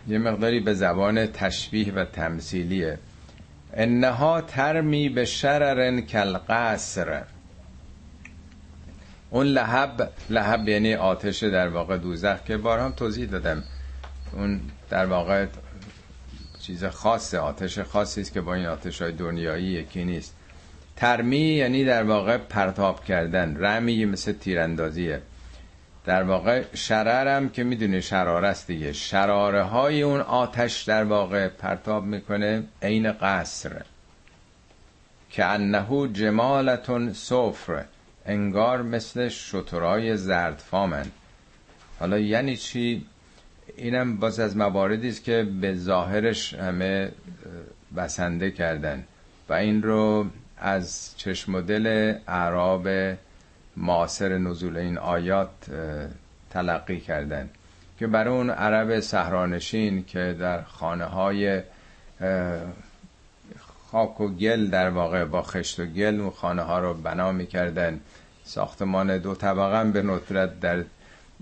یه مقداری به زبان تشبیه و تمثیلیه. انها ترمی به شرر کالقصر. اون لحب لحب یعنی آتش در واقع دوزخ که بارها هم توضیح دادم. اون در واقع چیز خاصه آتش خاصی است که با این آتش های دنیایی یکی نیست. ترمی یعنی در واقع پرتاب کردن رمی مثل تیراندازیه. در واقع شررم که می‌دونه شراره است دیگه. شراره های اون آتش در واقع پرتاب می‌کنه عین قصر. که انهو جمالتون صفر انگار مثل شترای زردفامن. حالا یعنی چی؟ اینم باز از مواردی است که به ظاهرش همه بسنده کردن و این رو از چشم دل اعراب معاصر نزول این آیات تلقی کردن. که برای اون عرب سهرانشین که در خانه های خاک و گل در واقع با خشت و گل و خانه ها رو بنا می‌کردن. ساختمان دو طبقه به ندرت در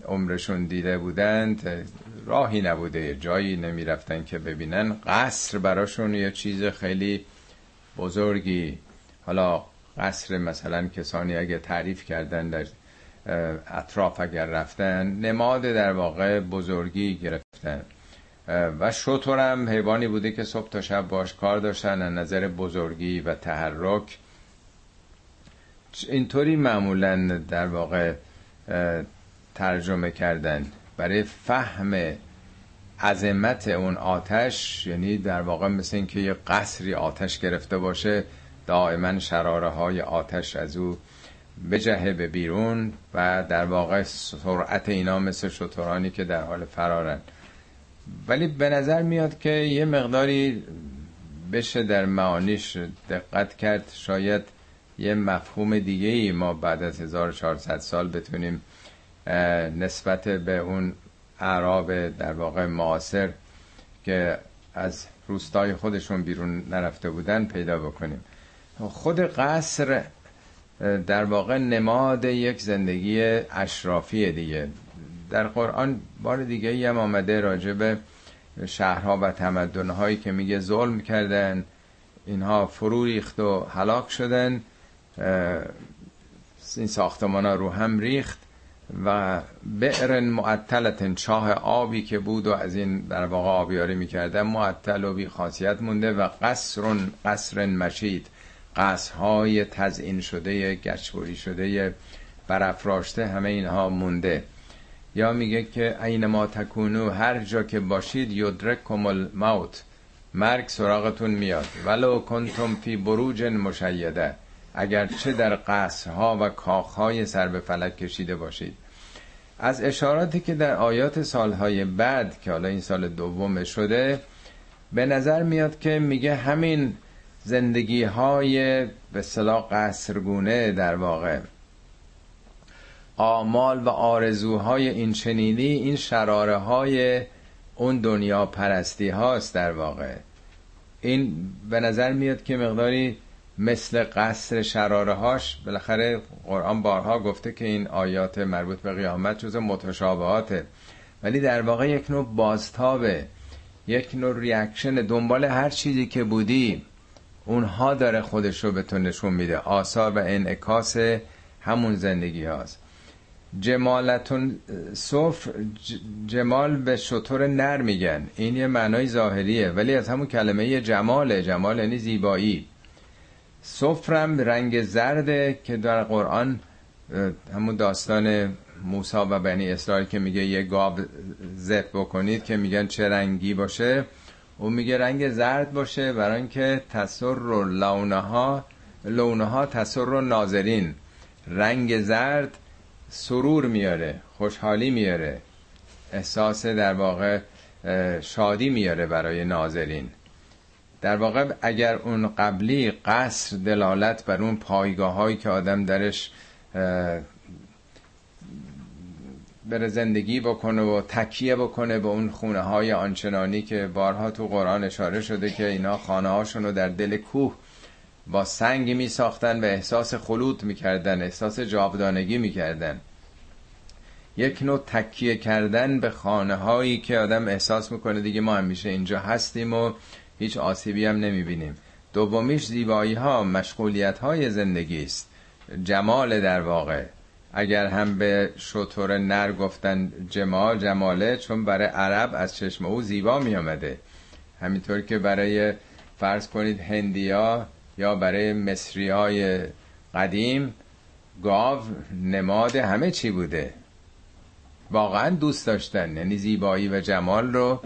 عمرشون دیده بودند. راهی نبوده جایی نمی‌رفتن که ببینن. قصر براشون یه چیز خیلی بزرگی. حالا قصر مثلا کسانی اگه تعریف کردن در اطراف اگر رفتن نماد در واقع بزرگی گرفتن. و شطورم حیوانی بوده که صبح تا شب باش کار داشتن از نظر بزرگی و تحرک. اینطوری معمولا در واقع ترجمه کردن. برای فهم عظمت اون آتش یعنی در واقع مثل اینکه یه قصری آتش گرفته باشه دائما شراره های آتش از او بجهه به بیرون و در واقع سرعت اینا مثل شطورانی که در حال فرارن. ولی به نظر میاد که یه مقداری بشه در معانیش دقت کرد. شاید یه مفهوم دیگه ای ما بعد از 1400 سال بتونیم نسبت به اون اعراب در واقع معاصر که از روستای خودشون بیرون نرفته بودن پیدا بکنیم. خود قصر در واقع نماد یک زندگی اشرافی دیگه. در قرآن بار دیگه هم آمده راجع به شهرها و تمدنهایی که میگه ظلم کردن اینها فرو ریخت و هلاک شدن. این ساختمان ها رو هم ریخت و بئر معطلت چاه آبی که بود و از این در واقع آبیاری می‌کردن معطل و بی خاصیت مونده و قصر قصر مشید قصرهای تزئین شده گچبری شده برافراشته همه اینها مونده. یا میگه که عین ما تکونو هر جا که باشید یدرککم الموت مرگ سراغتون میاد. ولو کنتم فی بروج مشیده. اگر چه در قصرها و کاخهای سر به فلک کشیده باشید. از اشاراتی که در آیات سالهای بعد که حالا این سال دوم شده به نظر میاد که میگه همین زندگی های به صلاح قصرگونه در واقع. آمال و آرزوهای این چنینی این شراره های اون دنیا پرستی هاست در واقع. این به نظر میاد که مقداری مثل قصر شراره هاش بالاخره قرآن بارها گفته که این آیات مربوط به قیامت جز متشابهاته. ولی در واقع یک نوع بازتابه یک نوع ریاکشن دنبال هر چیزی که بودی اونها داره خودش رو به تو نشون میده. آثار و انعکاس همون زندگی هاست. جمالتون صف جمال به شطور نر میگن. این یه معنای ظاهریه ولی از همون کلمه جماله. جمال یعنی زیبایی. صفرم رنگ زرده که در قرآن همون داستان موسا و بنی اسرائیل که میگه یه گاب زب بکنید که میگن چه رنگی باشه. او میگه رنگ زرد باشه برای اینکه تصر رو لونها لونها تصر رو ناظرین. رنگ زرد سرور میاره خوشحالی میاره احساس در واقع شادی میاره برای ناظرین. در واقع اگر اون قبلی قصر دلالت بر اون پایگاه هایی که آدم درش بره زندگی بکنه و تکیه بکنه به اون خونه های آنچنانی که بارها تو قرآن اشاره شده که اینا خانه هاشون رو در دل کوه با سنگ می ساختن و احساس خلوط می کردن احساس جاودانگی می کردن یک نوع تکیه کردن به خانه هایی که آدم احساس می‌کنه دیگه ما همیشه اینجا هستیم و هیچ آسیبی هم نمی بینیم دومیش زیبایی ها مشغولیت های زندگی است. جمال در واقع. اگر هم به شطور نر گفتن جمال جماله چون برای عرب از چشم او زیبا می آمده همینطور که برای فرض کنید هندیا یا برای مصری های قدیم گاو نماد همه چی بوده. واقعا دوست داشتن. یعنی زیبایی و جمال رو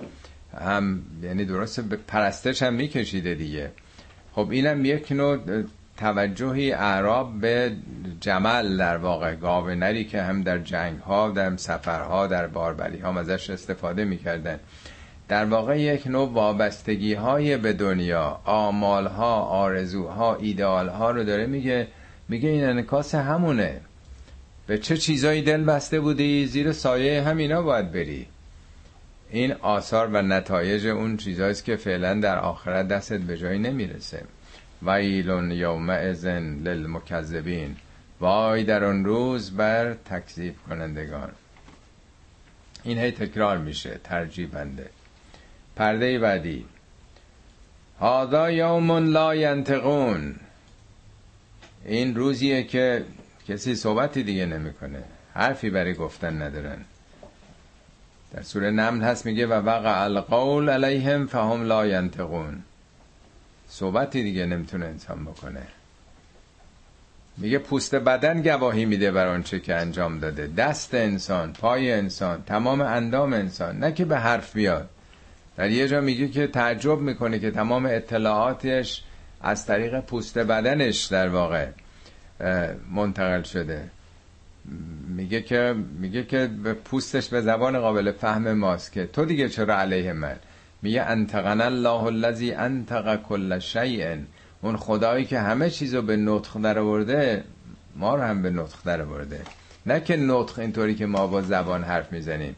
هم یعنی درست به پرستش هم میکشیده دیگه. خب اینم یک نوع توجهی اعراب به جمل در واقع. گاو نری که هم در جنگ ها در سفرها در باربری ها ازش استفاده می‌کردن. در واقع یک نوع وابستگی های به دنیا. آمال ها آرزوها ایدئال ها رو داره میگه میگه این انکاس همونه. به چه چیزایی دل بسته بودی؟ زیر سایه همینا باید بری. این آثار و نتایج اون چیزهاییست که فعلا در آخرت دستت به جایی نمی‌رسه. ویل یومئذ للمکذبین. وای در اون روز بر تکذیب کنندگان. این هی تکرار میشه ترجیبنده. پرده بعدی. هادا یوم لا ینتقون این روزیه که کسی صحبتی دیگه نمی‌کنه. حرفی برای گفتن ندارن. در سوره نمل هست میگه و وقع القول علیهم فهم لا ینتقون صحبتی دیگه نمی‌تونه انسان بکنه. میگه پوست بدن گواهی میده بر آنچه که انجام داده. دست انسان پای انسان تمام اندام انسان. نه که به حرف بیاد. در یه جا میگه که تعجب می‌کنه که تمام اطلاعاتش از طریق پوست بدنش در واقع منتقل شده. میگه که میگه که به پوستش به زبان قابل فهم ماست که تو دیگه چرا علیه من؟ میگه انتقن الله الذی انتق کل شیء. اون خدایی که همه چیزو به نطق در آورده ما رو هم به نطق در آورده نه که نطق اینطوری که ما با زبان حرف می‌زنیم.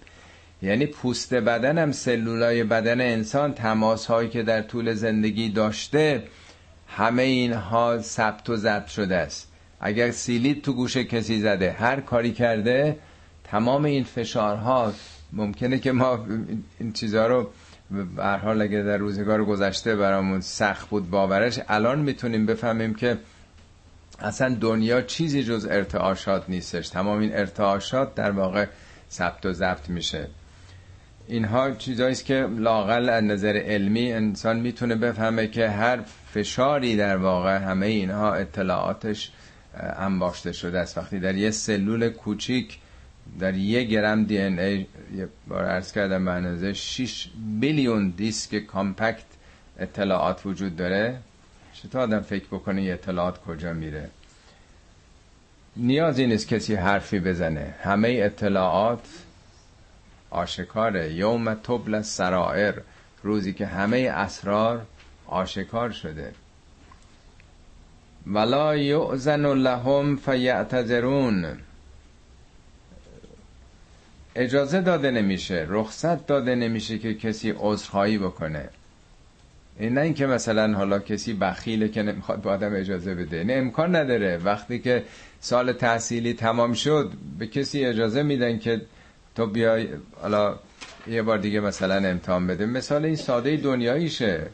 یعنی پوست بدن هم سلولای بدن انسان تماس هایی که در طول زندگی داشته همه اینها ثبت و ضبط شده است. اگر سیلیت تو گوش کسی زده هر کاری کرده تمام این فشارها ممکنه که ما این چیزها رو به حال اگه در روزگار گذشته برامون سخت بود باورش الان می‌تونیم بفهمیم که اصلا دنیا چیزی جز ارتعاشات نیستش. تمام این ارتعاشات در واقع ثبت و ضبط میشه. اینها چیزاییست که لاقل از نظر علمی انسان می‌تونه بفهمه که هر فشاری در واقع همه اینها اطلاعاتش انباشته شده است. وقتی در یه سلول کوچیک در یه گرم دی ان ای یه بار ارز کردم به 6 بیلیون دیسک کامپکت اطلاعات وجود داره. چطور آدم فکر بکنه یه اطلاعات کجا میره؟ نیازی نیست کسی حرفی بزنه. همه اطلاعات آشکاره. یوم تبل سرائر روزی که همه اسرار آشکار شده. ولا یعزن لهم فیعتذرون. اجازه داده نمیشه رخصت داده نمیشه که کسی عذرخواهی بکنه. این نه اینکه مثلا حالا کسی بخیله که نمی‌خواد به آدم اجازه بده. نه امکان نداره. وقتی که سال تحصیلی تمام شد به کسی اجازه میدن که تو بیای حالا یه بار دیگه مثلا امتحان بده. مثال این ساده دنیاییشه.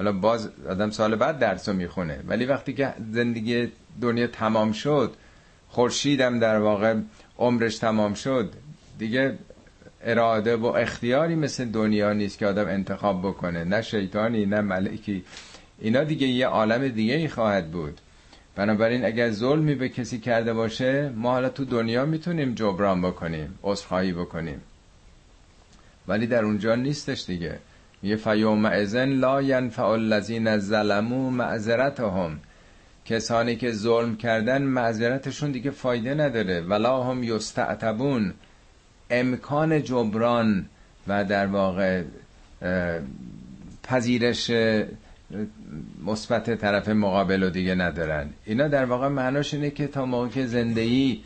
حالا باز آدم سال بعد درس رو می‌خونه. ولی وقتی که زندگی دنیا تمام شد خورشیدم در واقع عمرش تمام شد دیگه اراده و اختیاری مثل دنیا نیست که آدم انتخاب بکنه. نه شیطانی نه ملکی. اینا دیگه یه عالم دیگه ای خواهد بود. بنابراین اگر ظلمی به کسی کرده باشه ما حالا تو دنیا می‌تونیم جبران بکنیم عذرخواهی بکنیم. ولی در اونجا نیستش دیگه. یه فیوم ازن لا ینفع الذین ظلموا معذرتهم. کسانی که ظلم کردن معذرتشون دیگه فایده نداره. ولا هم یستعتبون. امکان جبران و در واقع پذیرش مثبت طرف مقابل رو دیگه ندارن. اینا در واقع معناش اینه که تا موقع که زندگی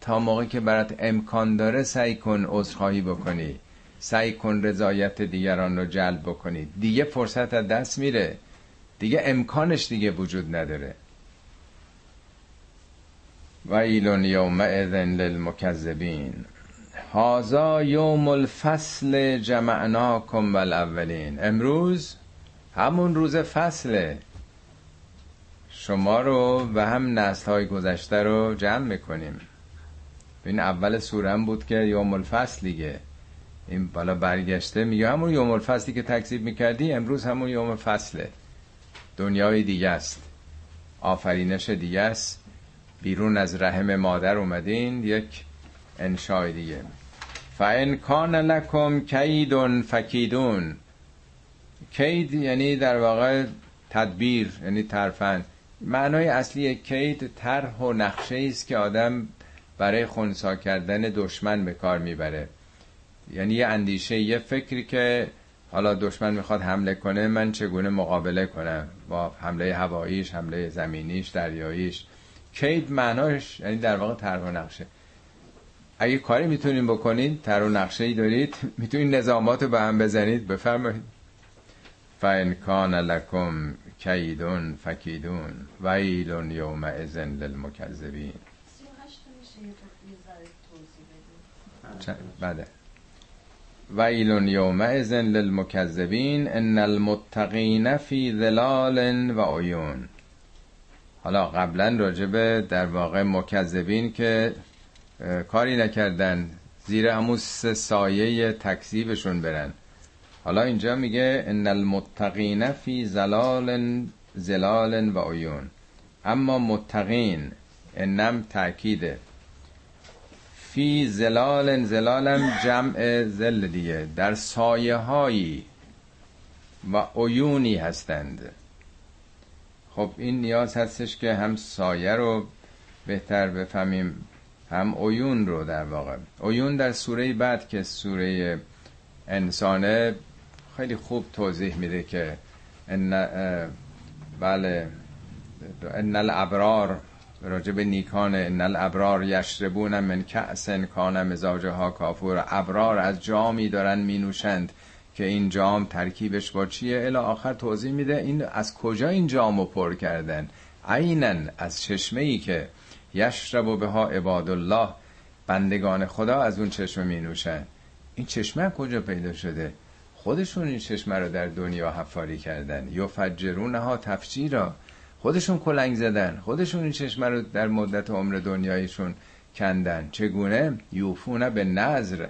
تا موقع که برات امکان داره سعی کن عذرخواهی بکنی. سعی کن رضایت دیگران رو جلب بکنی. دیگه فرصت از دست میره. دیگه امکانش دیگه وجود نداره. ویل یومئذ للمکذبین. هازا یوم الفصل جمعناکم والاولین امروز همون روز فصله. شما رو و هم نسل های گذشته رو جمع می‌کنیم. این اول سوره بود که یوم الفصل دیگه. این بالا برگشته میگه همون یوم الفصلی که تکذیب می‌کردی امروز همون یوم فصله. دنیای دیگه است. آفرینش دیگه است. بیرون از رحم مادر اومدین یک انشای دیگه. فان کان لکم کیدون فکیدون. کید یعنی در واقع تدبیر یعنی ترفن معنای اصلی کید طرح و نقشه است که آدم برای خونسا کردن دشمن به کار می‌بره. یعنی یه اندیشه یه فکری که حالا دشمن می‌خواد حمله کنه من چگونه مقابله کنم؟ با حمله هواییش حمله زمینیش دریاییش. کید معناش یعنی در واقع طرح و نقشه. اگه کاری می‌تونین بکنید طرح و نقشه ای دارید می‌تونید نظامات رو به هم بزنید. بفرمایید. فان کان لکم کیدون فکیدون ویل یومئذ للمکذبین. بله. ویل یومئذ للمکذبین ان المتقین فی ظلال و عیون. حالا قبلا راجبه در واقع مکذبین که کاری نکردن زیر همون سایه تکذیبشون برن. حالا اینجا میگه ان المتقین فی زلال زلال و عیون. اما متقین انم تاکیده فی زلال زلالم جمع زل دیگه. در سایه هایی و عیونی هستند. خب این نیاز هستش که هم سایه رو بهتر بفهمیم هم عیون رو در واقع. عیون در سوره بعد که سوره انسانه خیلی خوب توضیح میده که ان بله ان الابرار راجب نیکان ان الابرار یشربون من کأس کان مزاجها کافور. ابرار از جامی دارن مینوشند که این جام ترکیبش با چیه؟ الی آخر توضیح میده این از کجا این جامو پر کردن؟ عینا از چشمه ای که یشرب به ها عباد الله بندگان خدا از اون چشمه می نوشن این چشمه کجا پیدا شده؟ خودشون این چشمه رو در دنیا حفاری کردن. یا فجرون ها تفجیرا. خودشون کلنگ زدن خودشون این چشمه رو در مدت عمر دنیایشون کندن. چگونه؟ یوفونه به نظر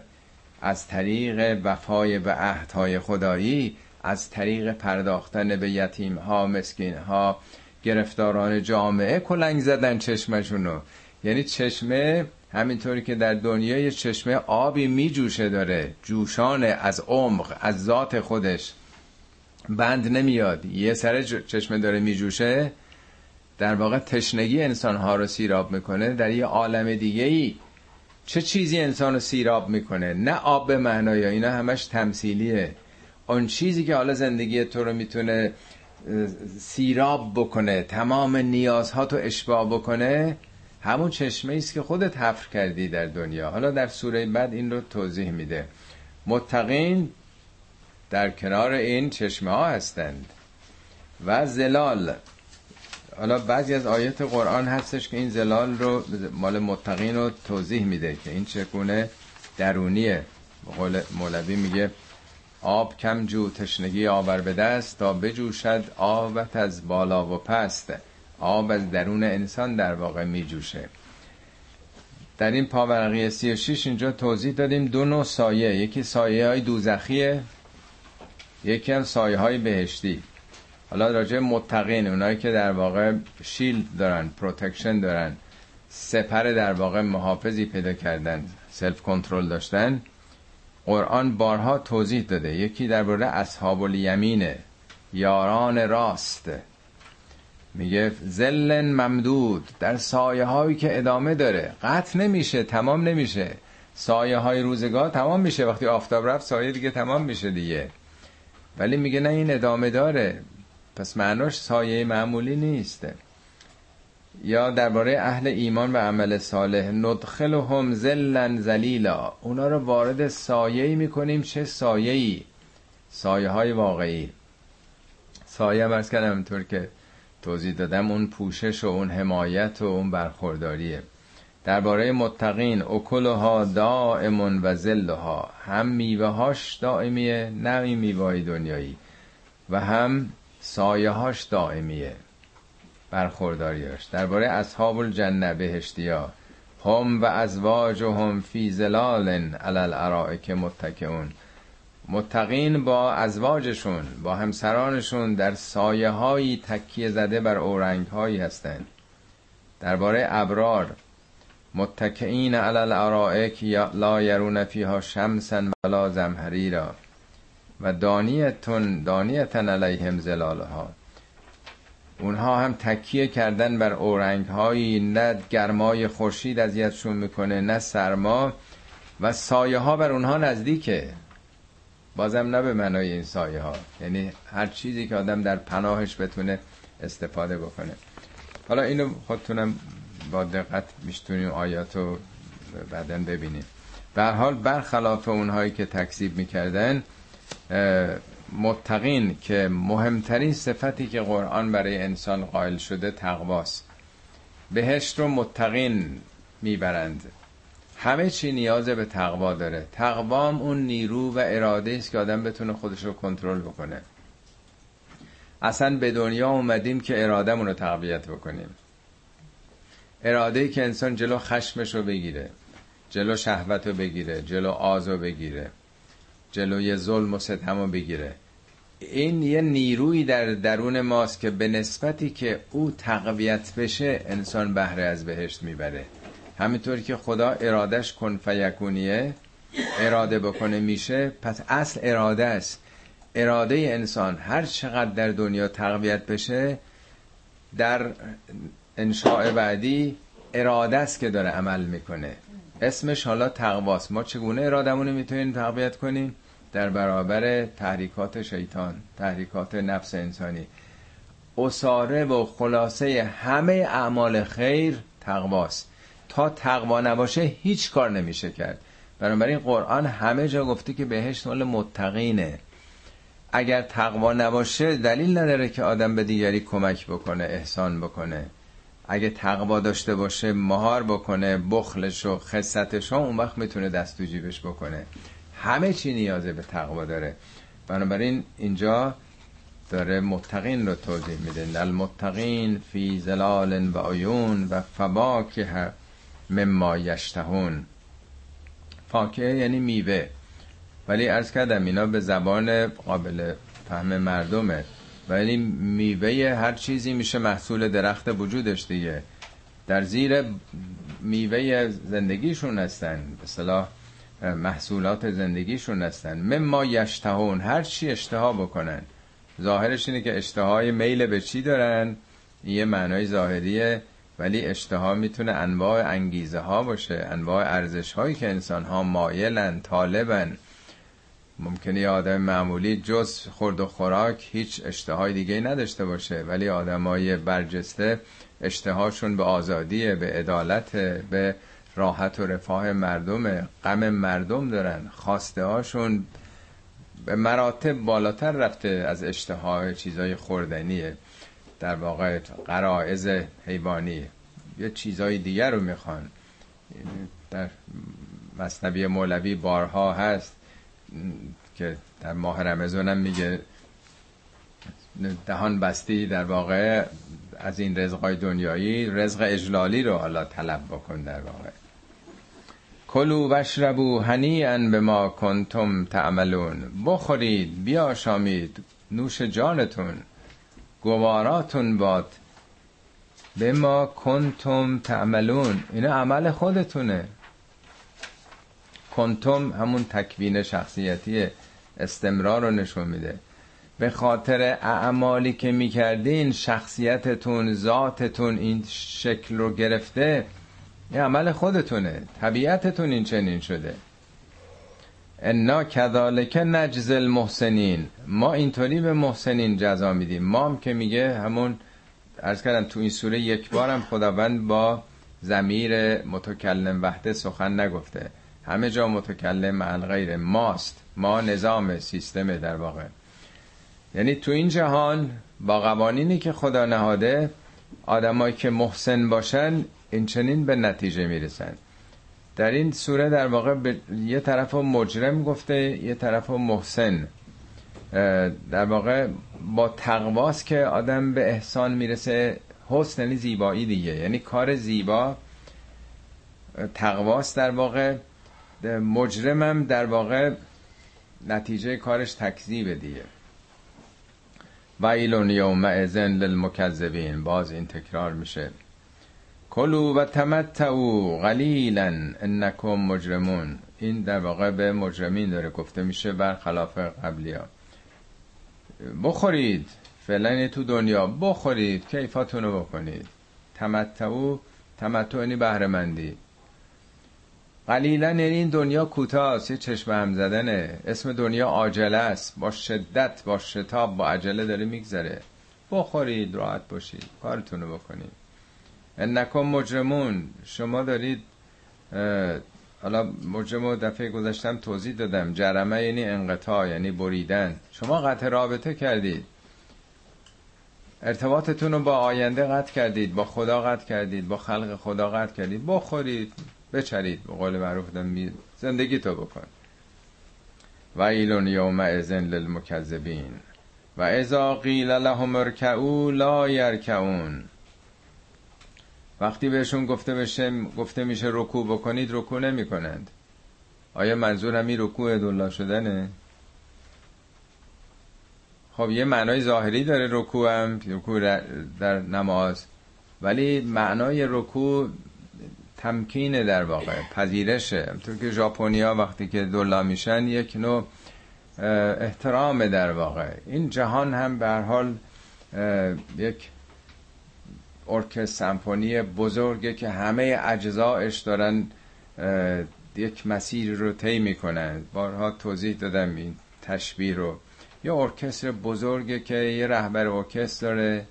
از طریق وفای به عهدهای خدایی از طریق پرداختن به یتیم ها مسکین ها گرفتاران جامعه کلنگ زدن چشمشونو. یعنی چشمه همینطوری که در دنیای چشمه آبی می جوشه داره جوشانه از عمق از ذات خودش. بند نمیاد. یه سر چشمه داره می جوشه در واقع تشنگی انسان ها رو سیراب می‌کنه در یه عالم دیگه ای چه چیزی انسان رو سیراب می‌کنه؟ نه آب به معنای اینا همش تمثیلیه. اون چیزی که حالا زندگی تو رو می‌تونه سیراب بکنه تمام نیازها تو اشباع بکنه همون چشمه است که خودت حفر کردی در دنیا. حالا در سوره بعد این رو توضیح میده. متقین در کنار این چشمه ها هستند. و زلال حالا بعضی از آیات قرآن هستش که این زلال رو مال متقین رو توضیح میده که این چگونه درونیه قول مولوی میگه آب کم جو تشنگی آور به دست تا بجوشد آبت از بالا و پست. آب از درون انسان در واقع می جوشه در این پاورقی سی و شیش اینجا توضیح دادیم دو نوع سایه. یکی سایه های دوزخیه یکی هم سایه های بهشتی. حالا راجع متقین اونایی که در واقع shield دارن protection دارن سپر در واقع محافظی پیدا کردن سلف کنترل داشتن قرآن بارها توضیح داده. یکی درباره اصحاب الیمینه یاران راست. میگه زلن ممدود. در سایه هایی که ادامه داره. قطع نمیشه تمام نمیشه. سایه های روزگار تمام میشه. وقتی آفتاب رفت سایه دیگه تمام میشه دیگه. ولی میگه نه این ادامه داره. پس معناش سایه معمولی نیسته. یا درباره اهل ایمان و عمل صالح ندخلهم ذلا ذلیلا. اونا رو وارد سایه می‌کنیم. چه سایه ای سایه های واقعی. سایه برس کردم همونطور که توضیح دادم اون پوشش و اون حمایت و اون برخورداریه. درباره متقین اکلها دائم و زلها هم میوه هاش دائمیه نه این دنیایی. و هم سایه هاش دائمیه. برخورداریاش درباره اصحاب الجنه بهشتیا. هم و ازواج و هم فی زلال علی که متکئون. متقین با ازواجشون با همسرانشون در سایه هایی تکیه زده بر اورنگ هایی هستند. درباره ابرار متکئین علی الارائک لا یرون فیها شمسا ولا زمهریرا. و دانیتون دانیتن علیهم زلالها. اونها هم تکیه کردن بر اورنگ هایی نه گرمای خورشید اذیتشون می‌کنه نه سرما. و سایه ها بر اونها نزدیکه. بازم نه به معنای این سایه ها یعنی هر چیزی که آدم در پناهش بتونه استفاده بکنه. حالا اینو خودتونم با دقت میشتونیم آیات رو بعدا ببینیم. به حال برخلاف اونهایی که تکذیب می‌کردن متقین که مهمترین صفتی که قرآن برای انسان قائل شده تقواست. بهشت رو متقین می‌برند. همه چی نیاز به تقوا داره. تقوام اون نیرو و اراده است که آدم بتونه خودش رو کنترل بکنه. اصلا به دنیا اومدیم که ارادهمون رو تقویت بکنیم. اراده که انسان جلو خشمش رو بگیره جلو شهوت رو بگیره جلو آز رو بگیره. جلوی ظلم و ستم بگیره. این یه نیروی در درون ماست که به نسبتی که او تقویت بشه انسان بهره از بهشت می‌بره. همینطور که خدا ارادش کن فیکونیه اراده بکنه میشه پس اصل اراده است. اراده انسان هر چقدر در دنیا تقویت بشه در انشاء بعدی اراده است که داره عمل می‌کنه. اسمش حالا تقواست. ما چگونه ارادمون می‌تونیم تقویت کنیم؟ در برابر تحریکات شیطان تحریکات نفس انسانی. اصاره و خلاصه همه اعمال خیر تقواست. تا تقوا نباشه هیچ کار نمیشه کرد. بنابراین قرآن همه جا گفته که بهشت مال متقینه. اگر تقوا نباشه دلیل نداره که آدم به دیگری کمک بکنه احسان بکنه. اگه تقوا داشته باشه مهار بکنه بخلش و خستش اون وقت می‌تونه دست جیبش بکنه. همه چی نیازه به تقوا داره. بنابراین اینجا داره متقین رو توضیح میده. المتقین فی زلال و عیون و فواکه مما یشتهون. فاکه یعنی میوه. ولی از کردم اینا به زبان قابل فهم مردمه. ولی میوه هر چیزی میشه محصول درخت وجودش دیگه. در زیر میوه زندگیشون هستن. به صلاح محصولات زندگیشون هستن. مما یشتهون هر چی اشتها بکنن. ظاهرش اینه که اشتهای میل به چی دارن؟ یه معنای ظاهریه ولی اشتها می‌تونه انواع انگیزه ها باشه انواع ارزش هایی که انسان ها مایلن طالبن. ممکنه یه آدم معمولی جز خورد و خوراک هیچ اشتهای دیگه نداشته باشه ولی آدمای برجسته اشتهاشون به آزادی به عدالت به راحت و رفاه مردم غم مردم دارن. خواسته هاشون به مراتب بالاتر رفته از اشتهای چیزای خوردنیه. در واقع قرائز حیوانی. یه چیزای دیگر رو می‌خوان. در مصنبی مولوی بارها هست که در ماه رمضان هم میگه دهان بستی در واقع از این رزقای دنیایی رزق اجلالی رو حالا طلب بکن در واقع. کلو وشربو هنیئا به ما کنتم تعملون. بخورید بیاشامید نوش جانتون. گواراتون باد. به ما کنتم تعملون. اینا عمل خودتونه. کنتم همون تکوین شخصیتی استمرار رو نشون میده. به خاطر اعمالی که می‌کردین شخصیتتون ذاتتون این شکل رو گرفته این عمل خودتونه. طبیعتتون این چنین شده. انا کذالک نجز المحسنین. ما اینطوری به محسنین جزا میدیم. ما هم که میگه همون ارز کردم تو این سوره یک بارم خداوند با زمیر متکلم وحده سخن نگفته. همه جا متکلم مع غیر ماست. ما نظام سیستم در واقع. یعنی تو این جهان با قوانینی که خدا نهاده آدمایی که محسن باشن این چنین به نتیجه می‌رسن. در این سوره در واقع به یه طرف مجرم گفته یه طرف محسن. در واقع با تقواست که آدم به احسان می‌رسه. حسن یعنی زیبایی دیگه. یعنی کار زیبا تقواست در واقع. مجرمم در واقع نتیجه کارش تکذیب دیگه. ویلون یوم ازن للمکذبین. باز این تکرار میشه. کلو و تمتعو قلیلا انکم مجرمون. این در واقع به مجرمین داره گفته میشه برخلاف قبلی ها بخورید. فعلا تو دنیا. بخورید. کیفاتونو بکنید. تمتعو تمتع یعنی بهرهمندی. قلیلا یعنی این دنیا کوتاست یه چشم هم زدنه. اسم دنیا عاجله است. با شدت با شتاب با عجله داره میگذره. بخورید راحت باشید. کارتونو بکنید. انکم مجرمون. شما دارید حالا مجرم دفعه گذاشتم توضیح دادم. جرمه یعنی انقطاع یعنی بریدن. شما قطع رابطه کردید. ارتباطتون رو با آینده قطع کردید با خدا قطع کردید با خلق خدا قطع کردید. بخورید. بچرید به قول معروف زندگی تو بکن. و ایلون یوم ازن للمکذبین. و ازا قیل لهم ارکعو لا یرکعون. وقتی بهشون گفته بشه گفته میشه رکوع بکنید رکوع نمی کنند آیا منظور همی رکوع دولا شدنه؟ خب یه معنای ظاهری داره رکوع هم رکوع در نماز. ولی معنای رکوع تمکین در واقع پذیرشه تو که ژاپنیا وقتی که دولا میشن یک نوع احترام در واقع. این جهان هم به حال یک ارکستر سمفونی بزرگه که همه اجزایش دارن یک مسیر رو طی می‌کنن بارها توضیح دادم این تشبیه رو. یه ارکستر بزرگه که یه رهبر ارکستر داره.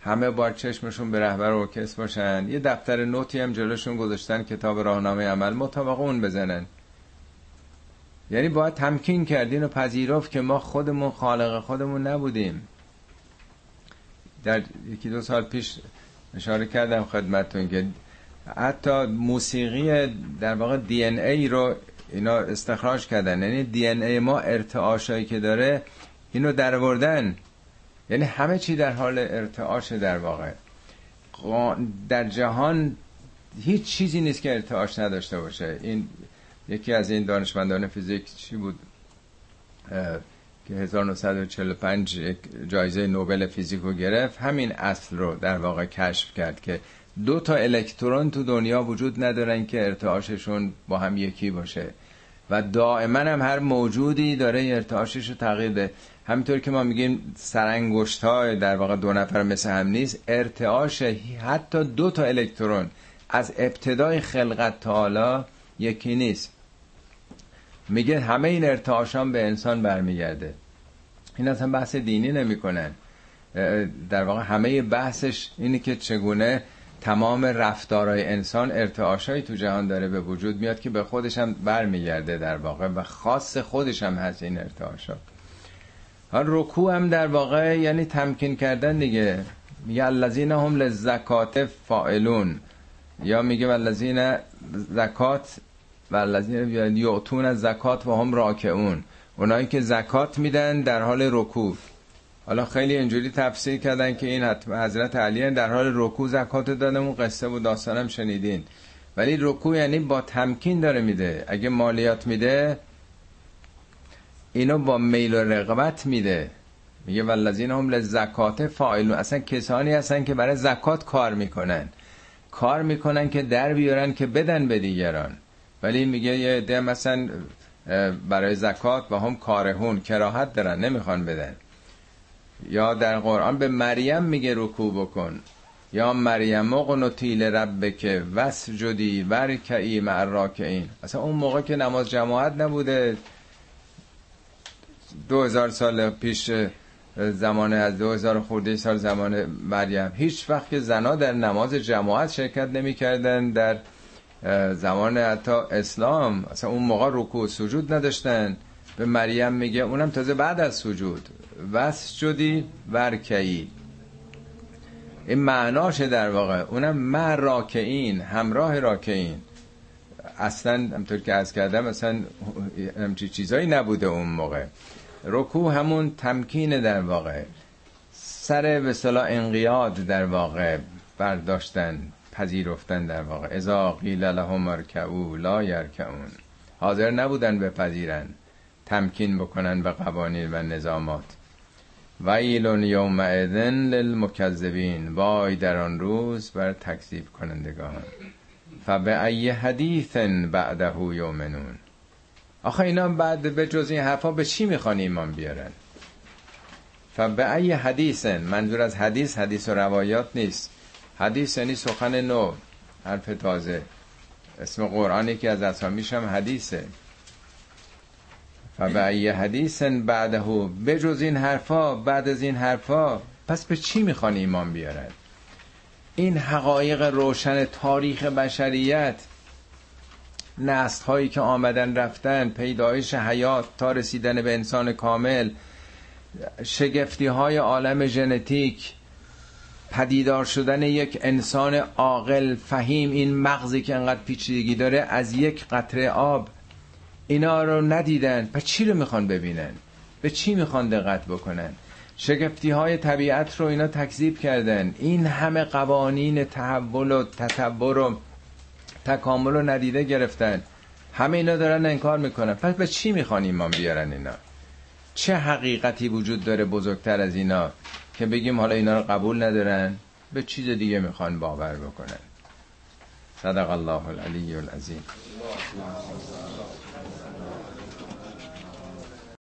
همه بار چشمشون به رهبر ارکستر باشن. یه دفتر نوتی هم جلوشون گذاشتن کتاب راهنامه عمل. مطابق اون بزنن. یعنی باید تمکین کردین و پذیرفت که ما خودمون خالق خودمون نبودیم. در یکی دو سال پیش اشاره کردم خدمتون که حتی موسیقی در واقع دی ان ای رو اینا استخراج کردن. یعنی دی ان ای ما ارتعاشایی که داره اینو دروردن یعنی همه چی در حال ارتعاش در واقع. در جهان هیچ چیزی نیست که ارتعاش نداشته باشه. این یکی از این دانشمندان فیزیک چی بود؟ که 1945 جایزه نوبل فیزیک رو گرفت. همین اصل رو در واقع کشف کرد که دو تا الکترون تو دنیا وجود ندارن که ارتعاششون با هم یکی باشه. و دائما هم هر موجودی داره ارتعاشش رو تغییر ده همینطور که ما میگیم سرانگشت های در واقع دو نفر مثل هم نیست ارتعاش حتی دو تا الکترون از ابتدای خلقت تا حالا یکی نیست. میگه همه این ارتعاشان به انسان برمیگرده. این اصلا بحث دینی نمی‌کنن. در واقع همه بحثش اینه که چگونه تمام رفتارهای انسان ارتعاشایی تو جهان داره به وجود میاد که به خودش هم برمیگرده در واقع و خاص خودش هم هست این ارتعاشا. حال رکوع هم در واقع یعنی تمکین کردن دیگه. میگه الذین هم لزکات فائلون یا میگه والذین زکات و الذین یعطون از زکات و هم راکعون. اونایی که زکات میدن در حال رکوع. حالا خیلی اینجوری تفسیر کردن که این حضرت علی در حال رکوع زکات دادن اون قصه و داستانم شنیدین. ولی رکوع یعنی با تمکین داره میده. اگه مالیات میده اینو با میل و رغبت میده. میگه والذین هم لزکات فاعلون. اصلا کسانی هستن که برای زکات کار می‌کنن. کار می‌کنن که در بیارن که بدن به دیگران. ولی میگه یه عده مثلا برای زکات و هم کارهون کراهت دارن نمی‌خوان بدن. یا در قرآن به مریم میگه رکوع بکن. یا مریم قنوتی لربک وسجدی ورکعی مع الراکعین. اصلا اون موقع که نماز جماعت نبوده دو هزار سال پیش زمان از دو هزار خورده سال زمان مریم. هیچ وقت که زنا در نماز جماعت شرکت نمی کردن در زمان حتی اسلام. اصلا اون موقع رکوع سجود نداشتن. به مریم میگه اونم تازه بعد از سجود. وسجدی ورکعی. این معناشه در واقع. اونم مع راکعین همراه راکعین. اصلا همطور که از کردم اصلا همچی چیزایی نبوده اون موقع. رکوع همون تمکین در واقع. سر به صلاح انقیاد در واقع برداشتن پذیرفتن در واقع. ازا قیل لهم ارکعوا لا یرکعون. حاضر نبودن بپذیرن تمکین بکنن به قوانین و نظامات. ویل یومئذ للمکذبین. وای در آن روز بر تکذیب کنندگان. فبأی حدیث بعده یؤمنون. آخه اینا بعد به جز این حرفا به چی می‌خوان ایمان بیارن؟ فبأی حدیث منظور از حدیث حدیث و روایات نیست. حدیث یعنی سخن نو حرف تازه. اسم قرآنی که از اسامیش هم حدیثه. فبعی حدیث بعده بجز این حرفا بعد از این حرفا پس به چی می‌خوان ایمان بیارد این حقایق روشن تاریخ بشریت نست هایی که آمدن رفتن پیدایش حیات تا رسیدن به انسان کامل شگفتی های عالم ژنتیک پدیدار شدن یک انسان عاقل فهیم این مغزی که انقدر پیچیدگی داره از یک قطره آب. اینا رو ندیدن. پس چی رو می‌خوان ببینن؟ به چی می‌خوان دقت بکنن؟ شگفتی های طبیعت رو اینا تکذیب کردن. این همه قوانین تحول و تطور و تکامل رو ندیده گرفتن. همه اینا دارن انکار می‌کنن. پس به چی می‌خوان ایمان بیارن اینا؟ چه حقیقتی وجود داره بزرگتر از اینا که بگیم حالا اینا رو قبول ندارن؟ به چیز دیگه می‌خوان باور بکنن. صدق الله العلی العظیم.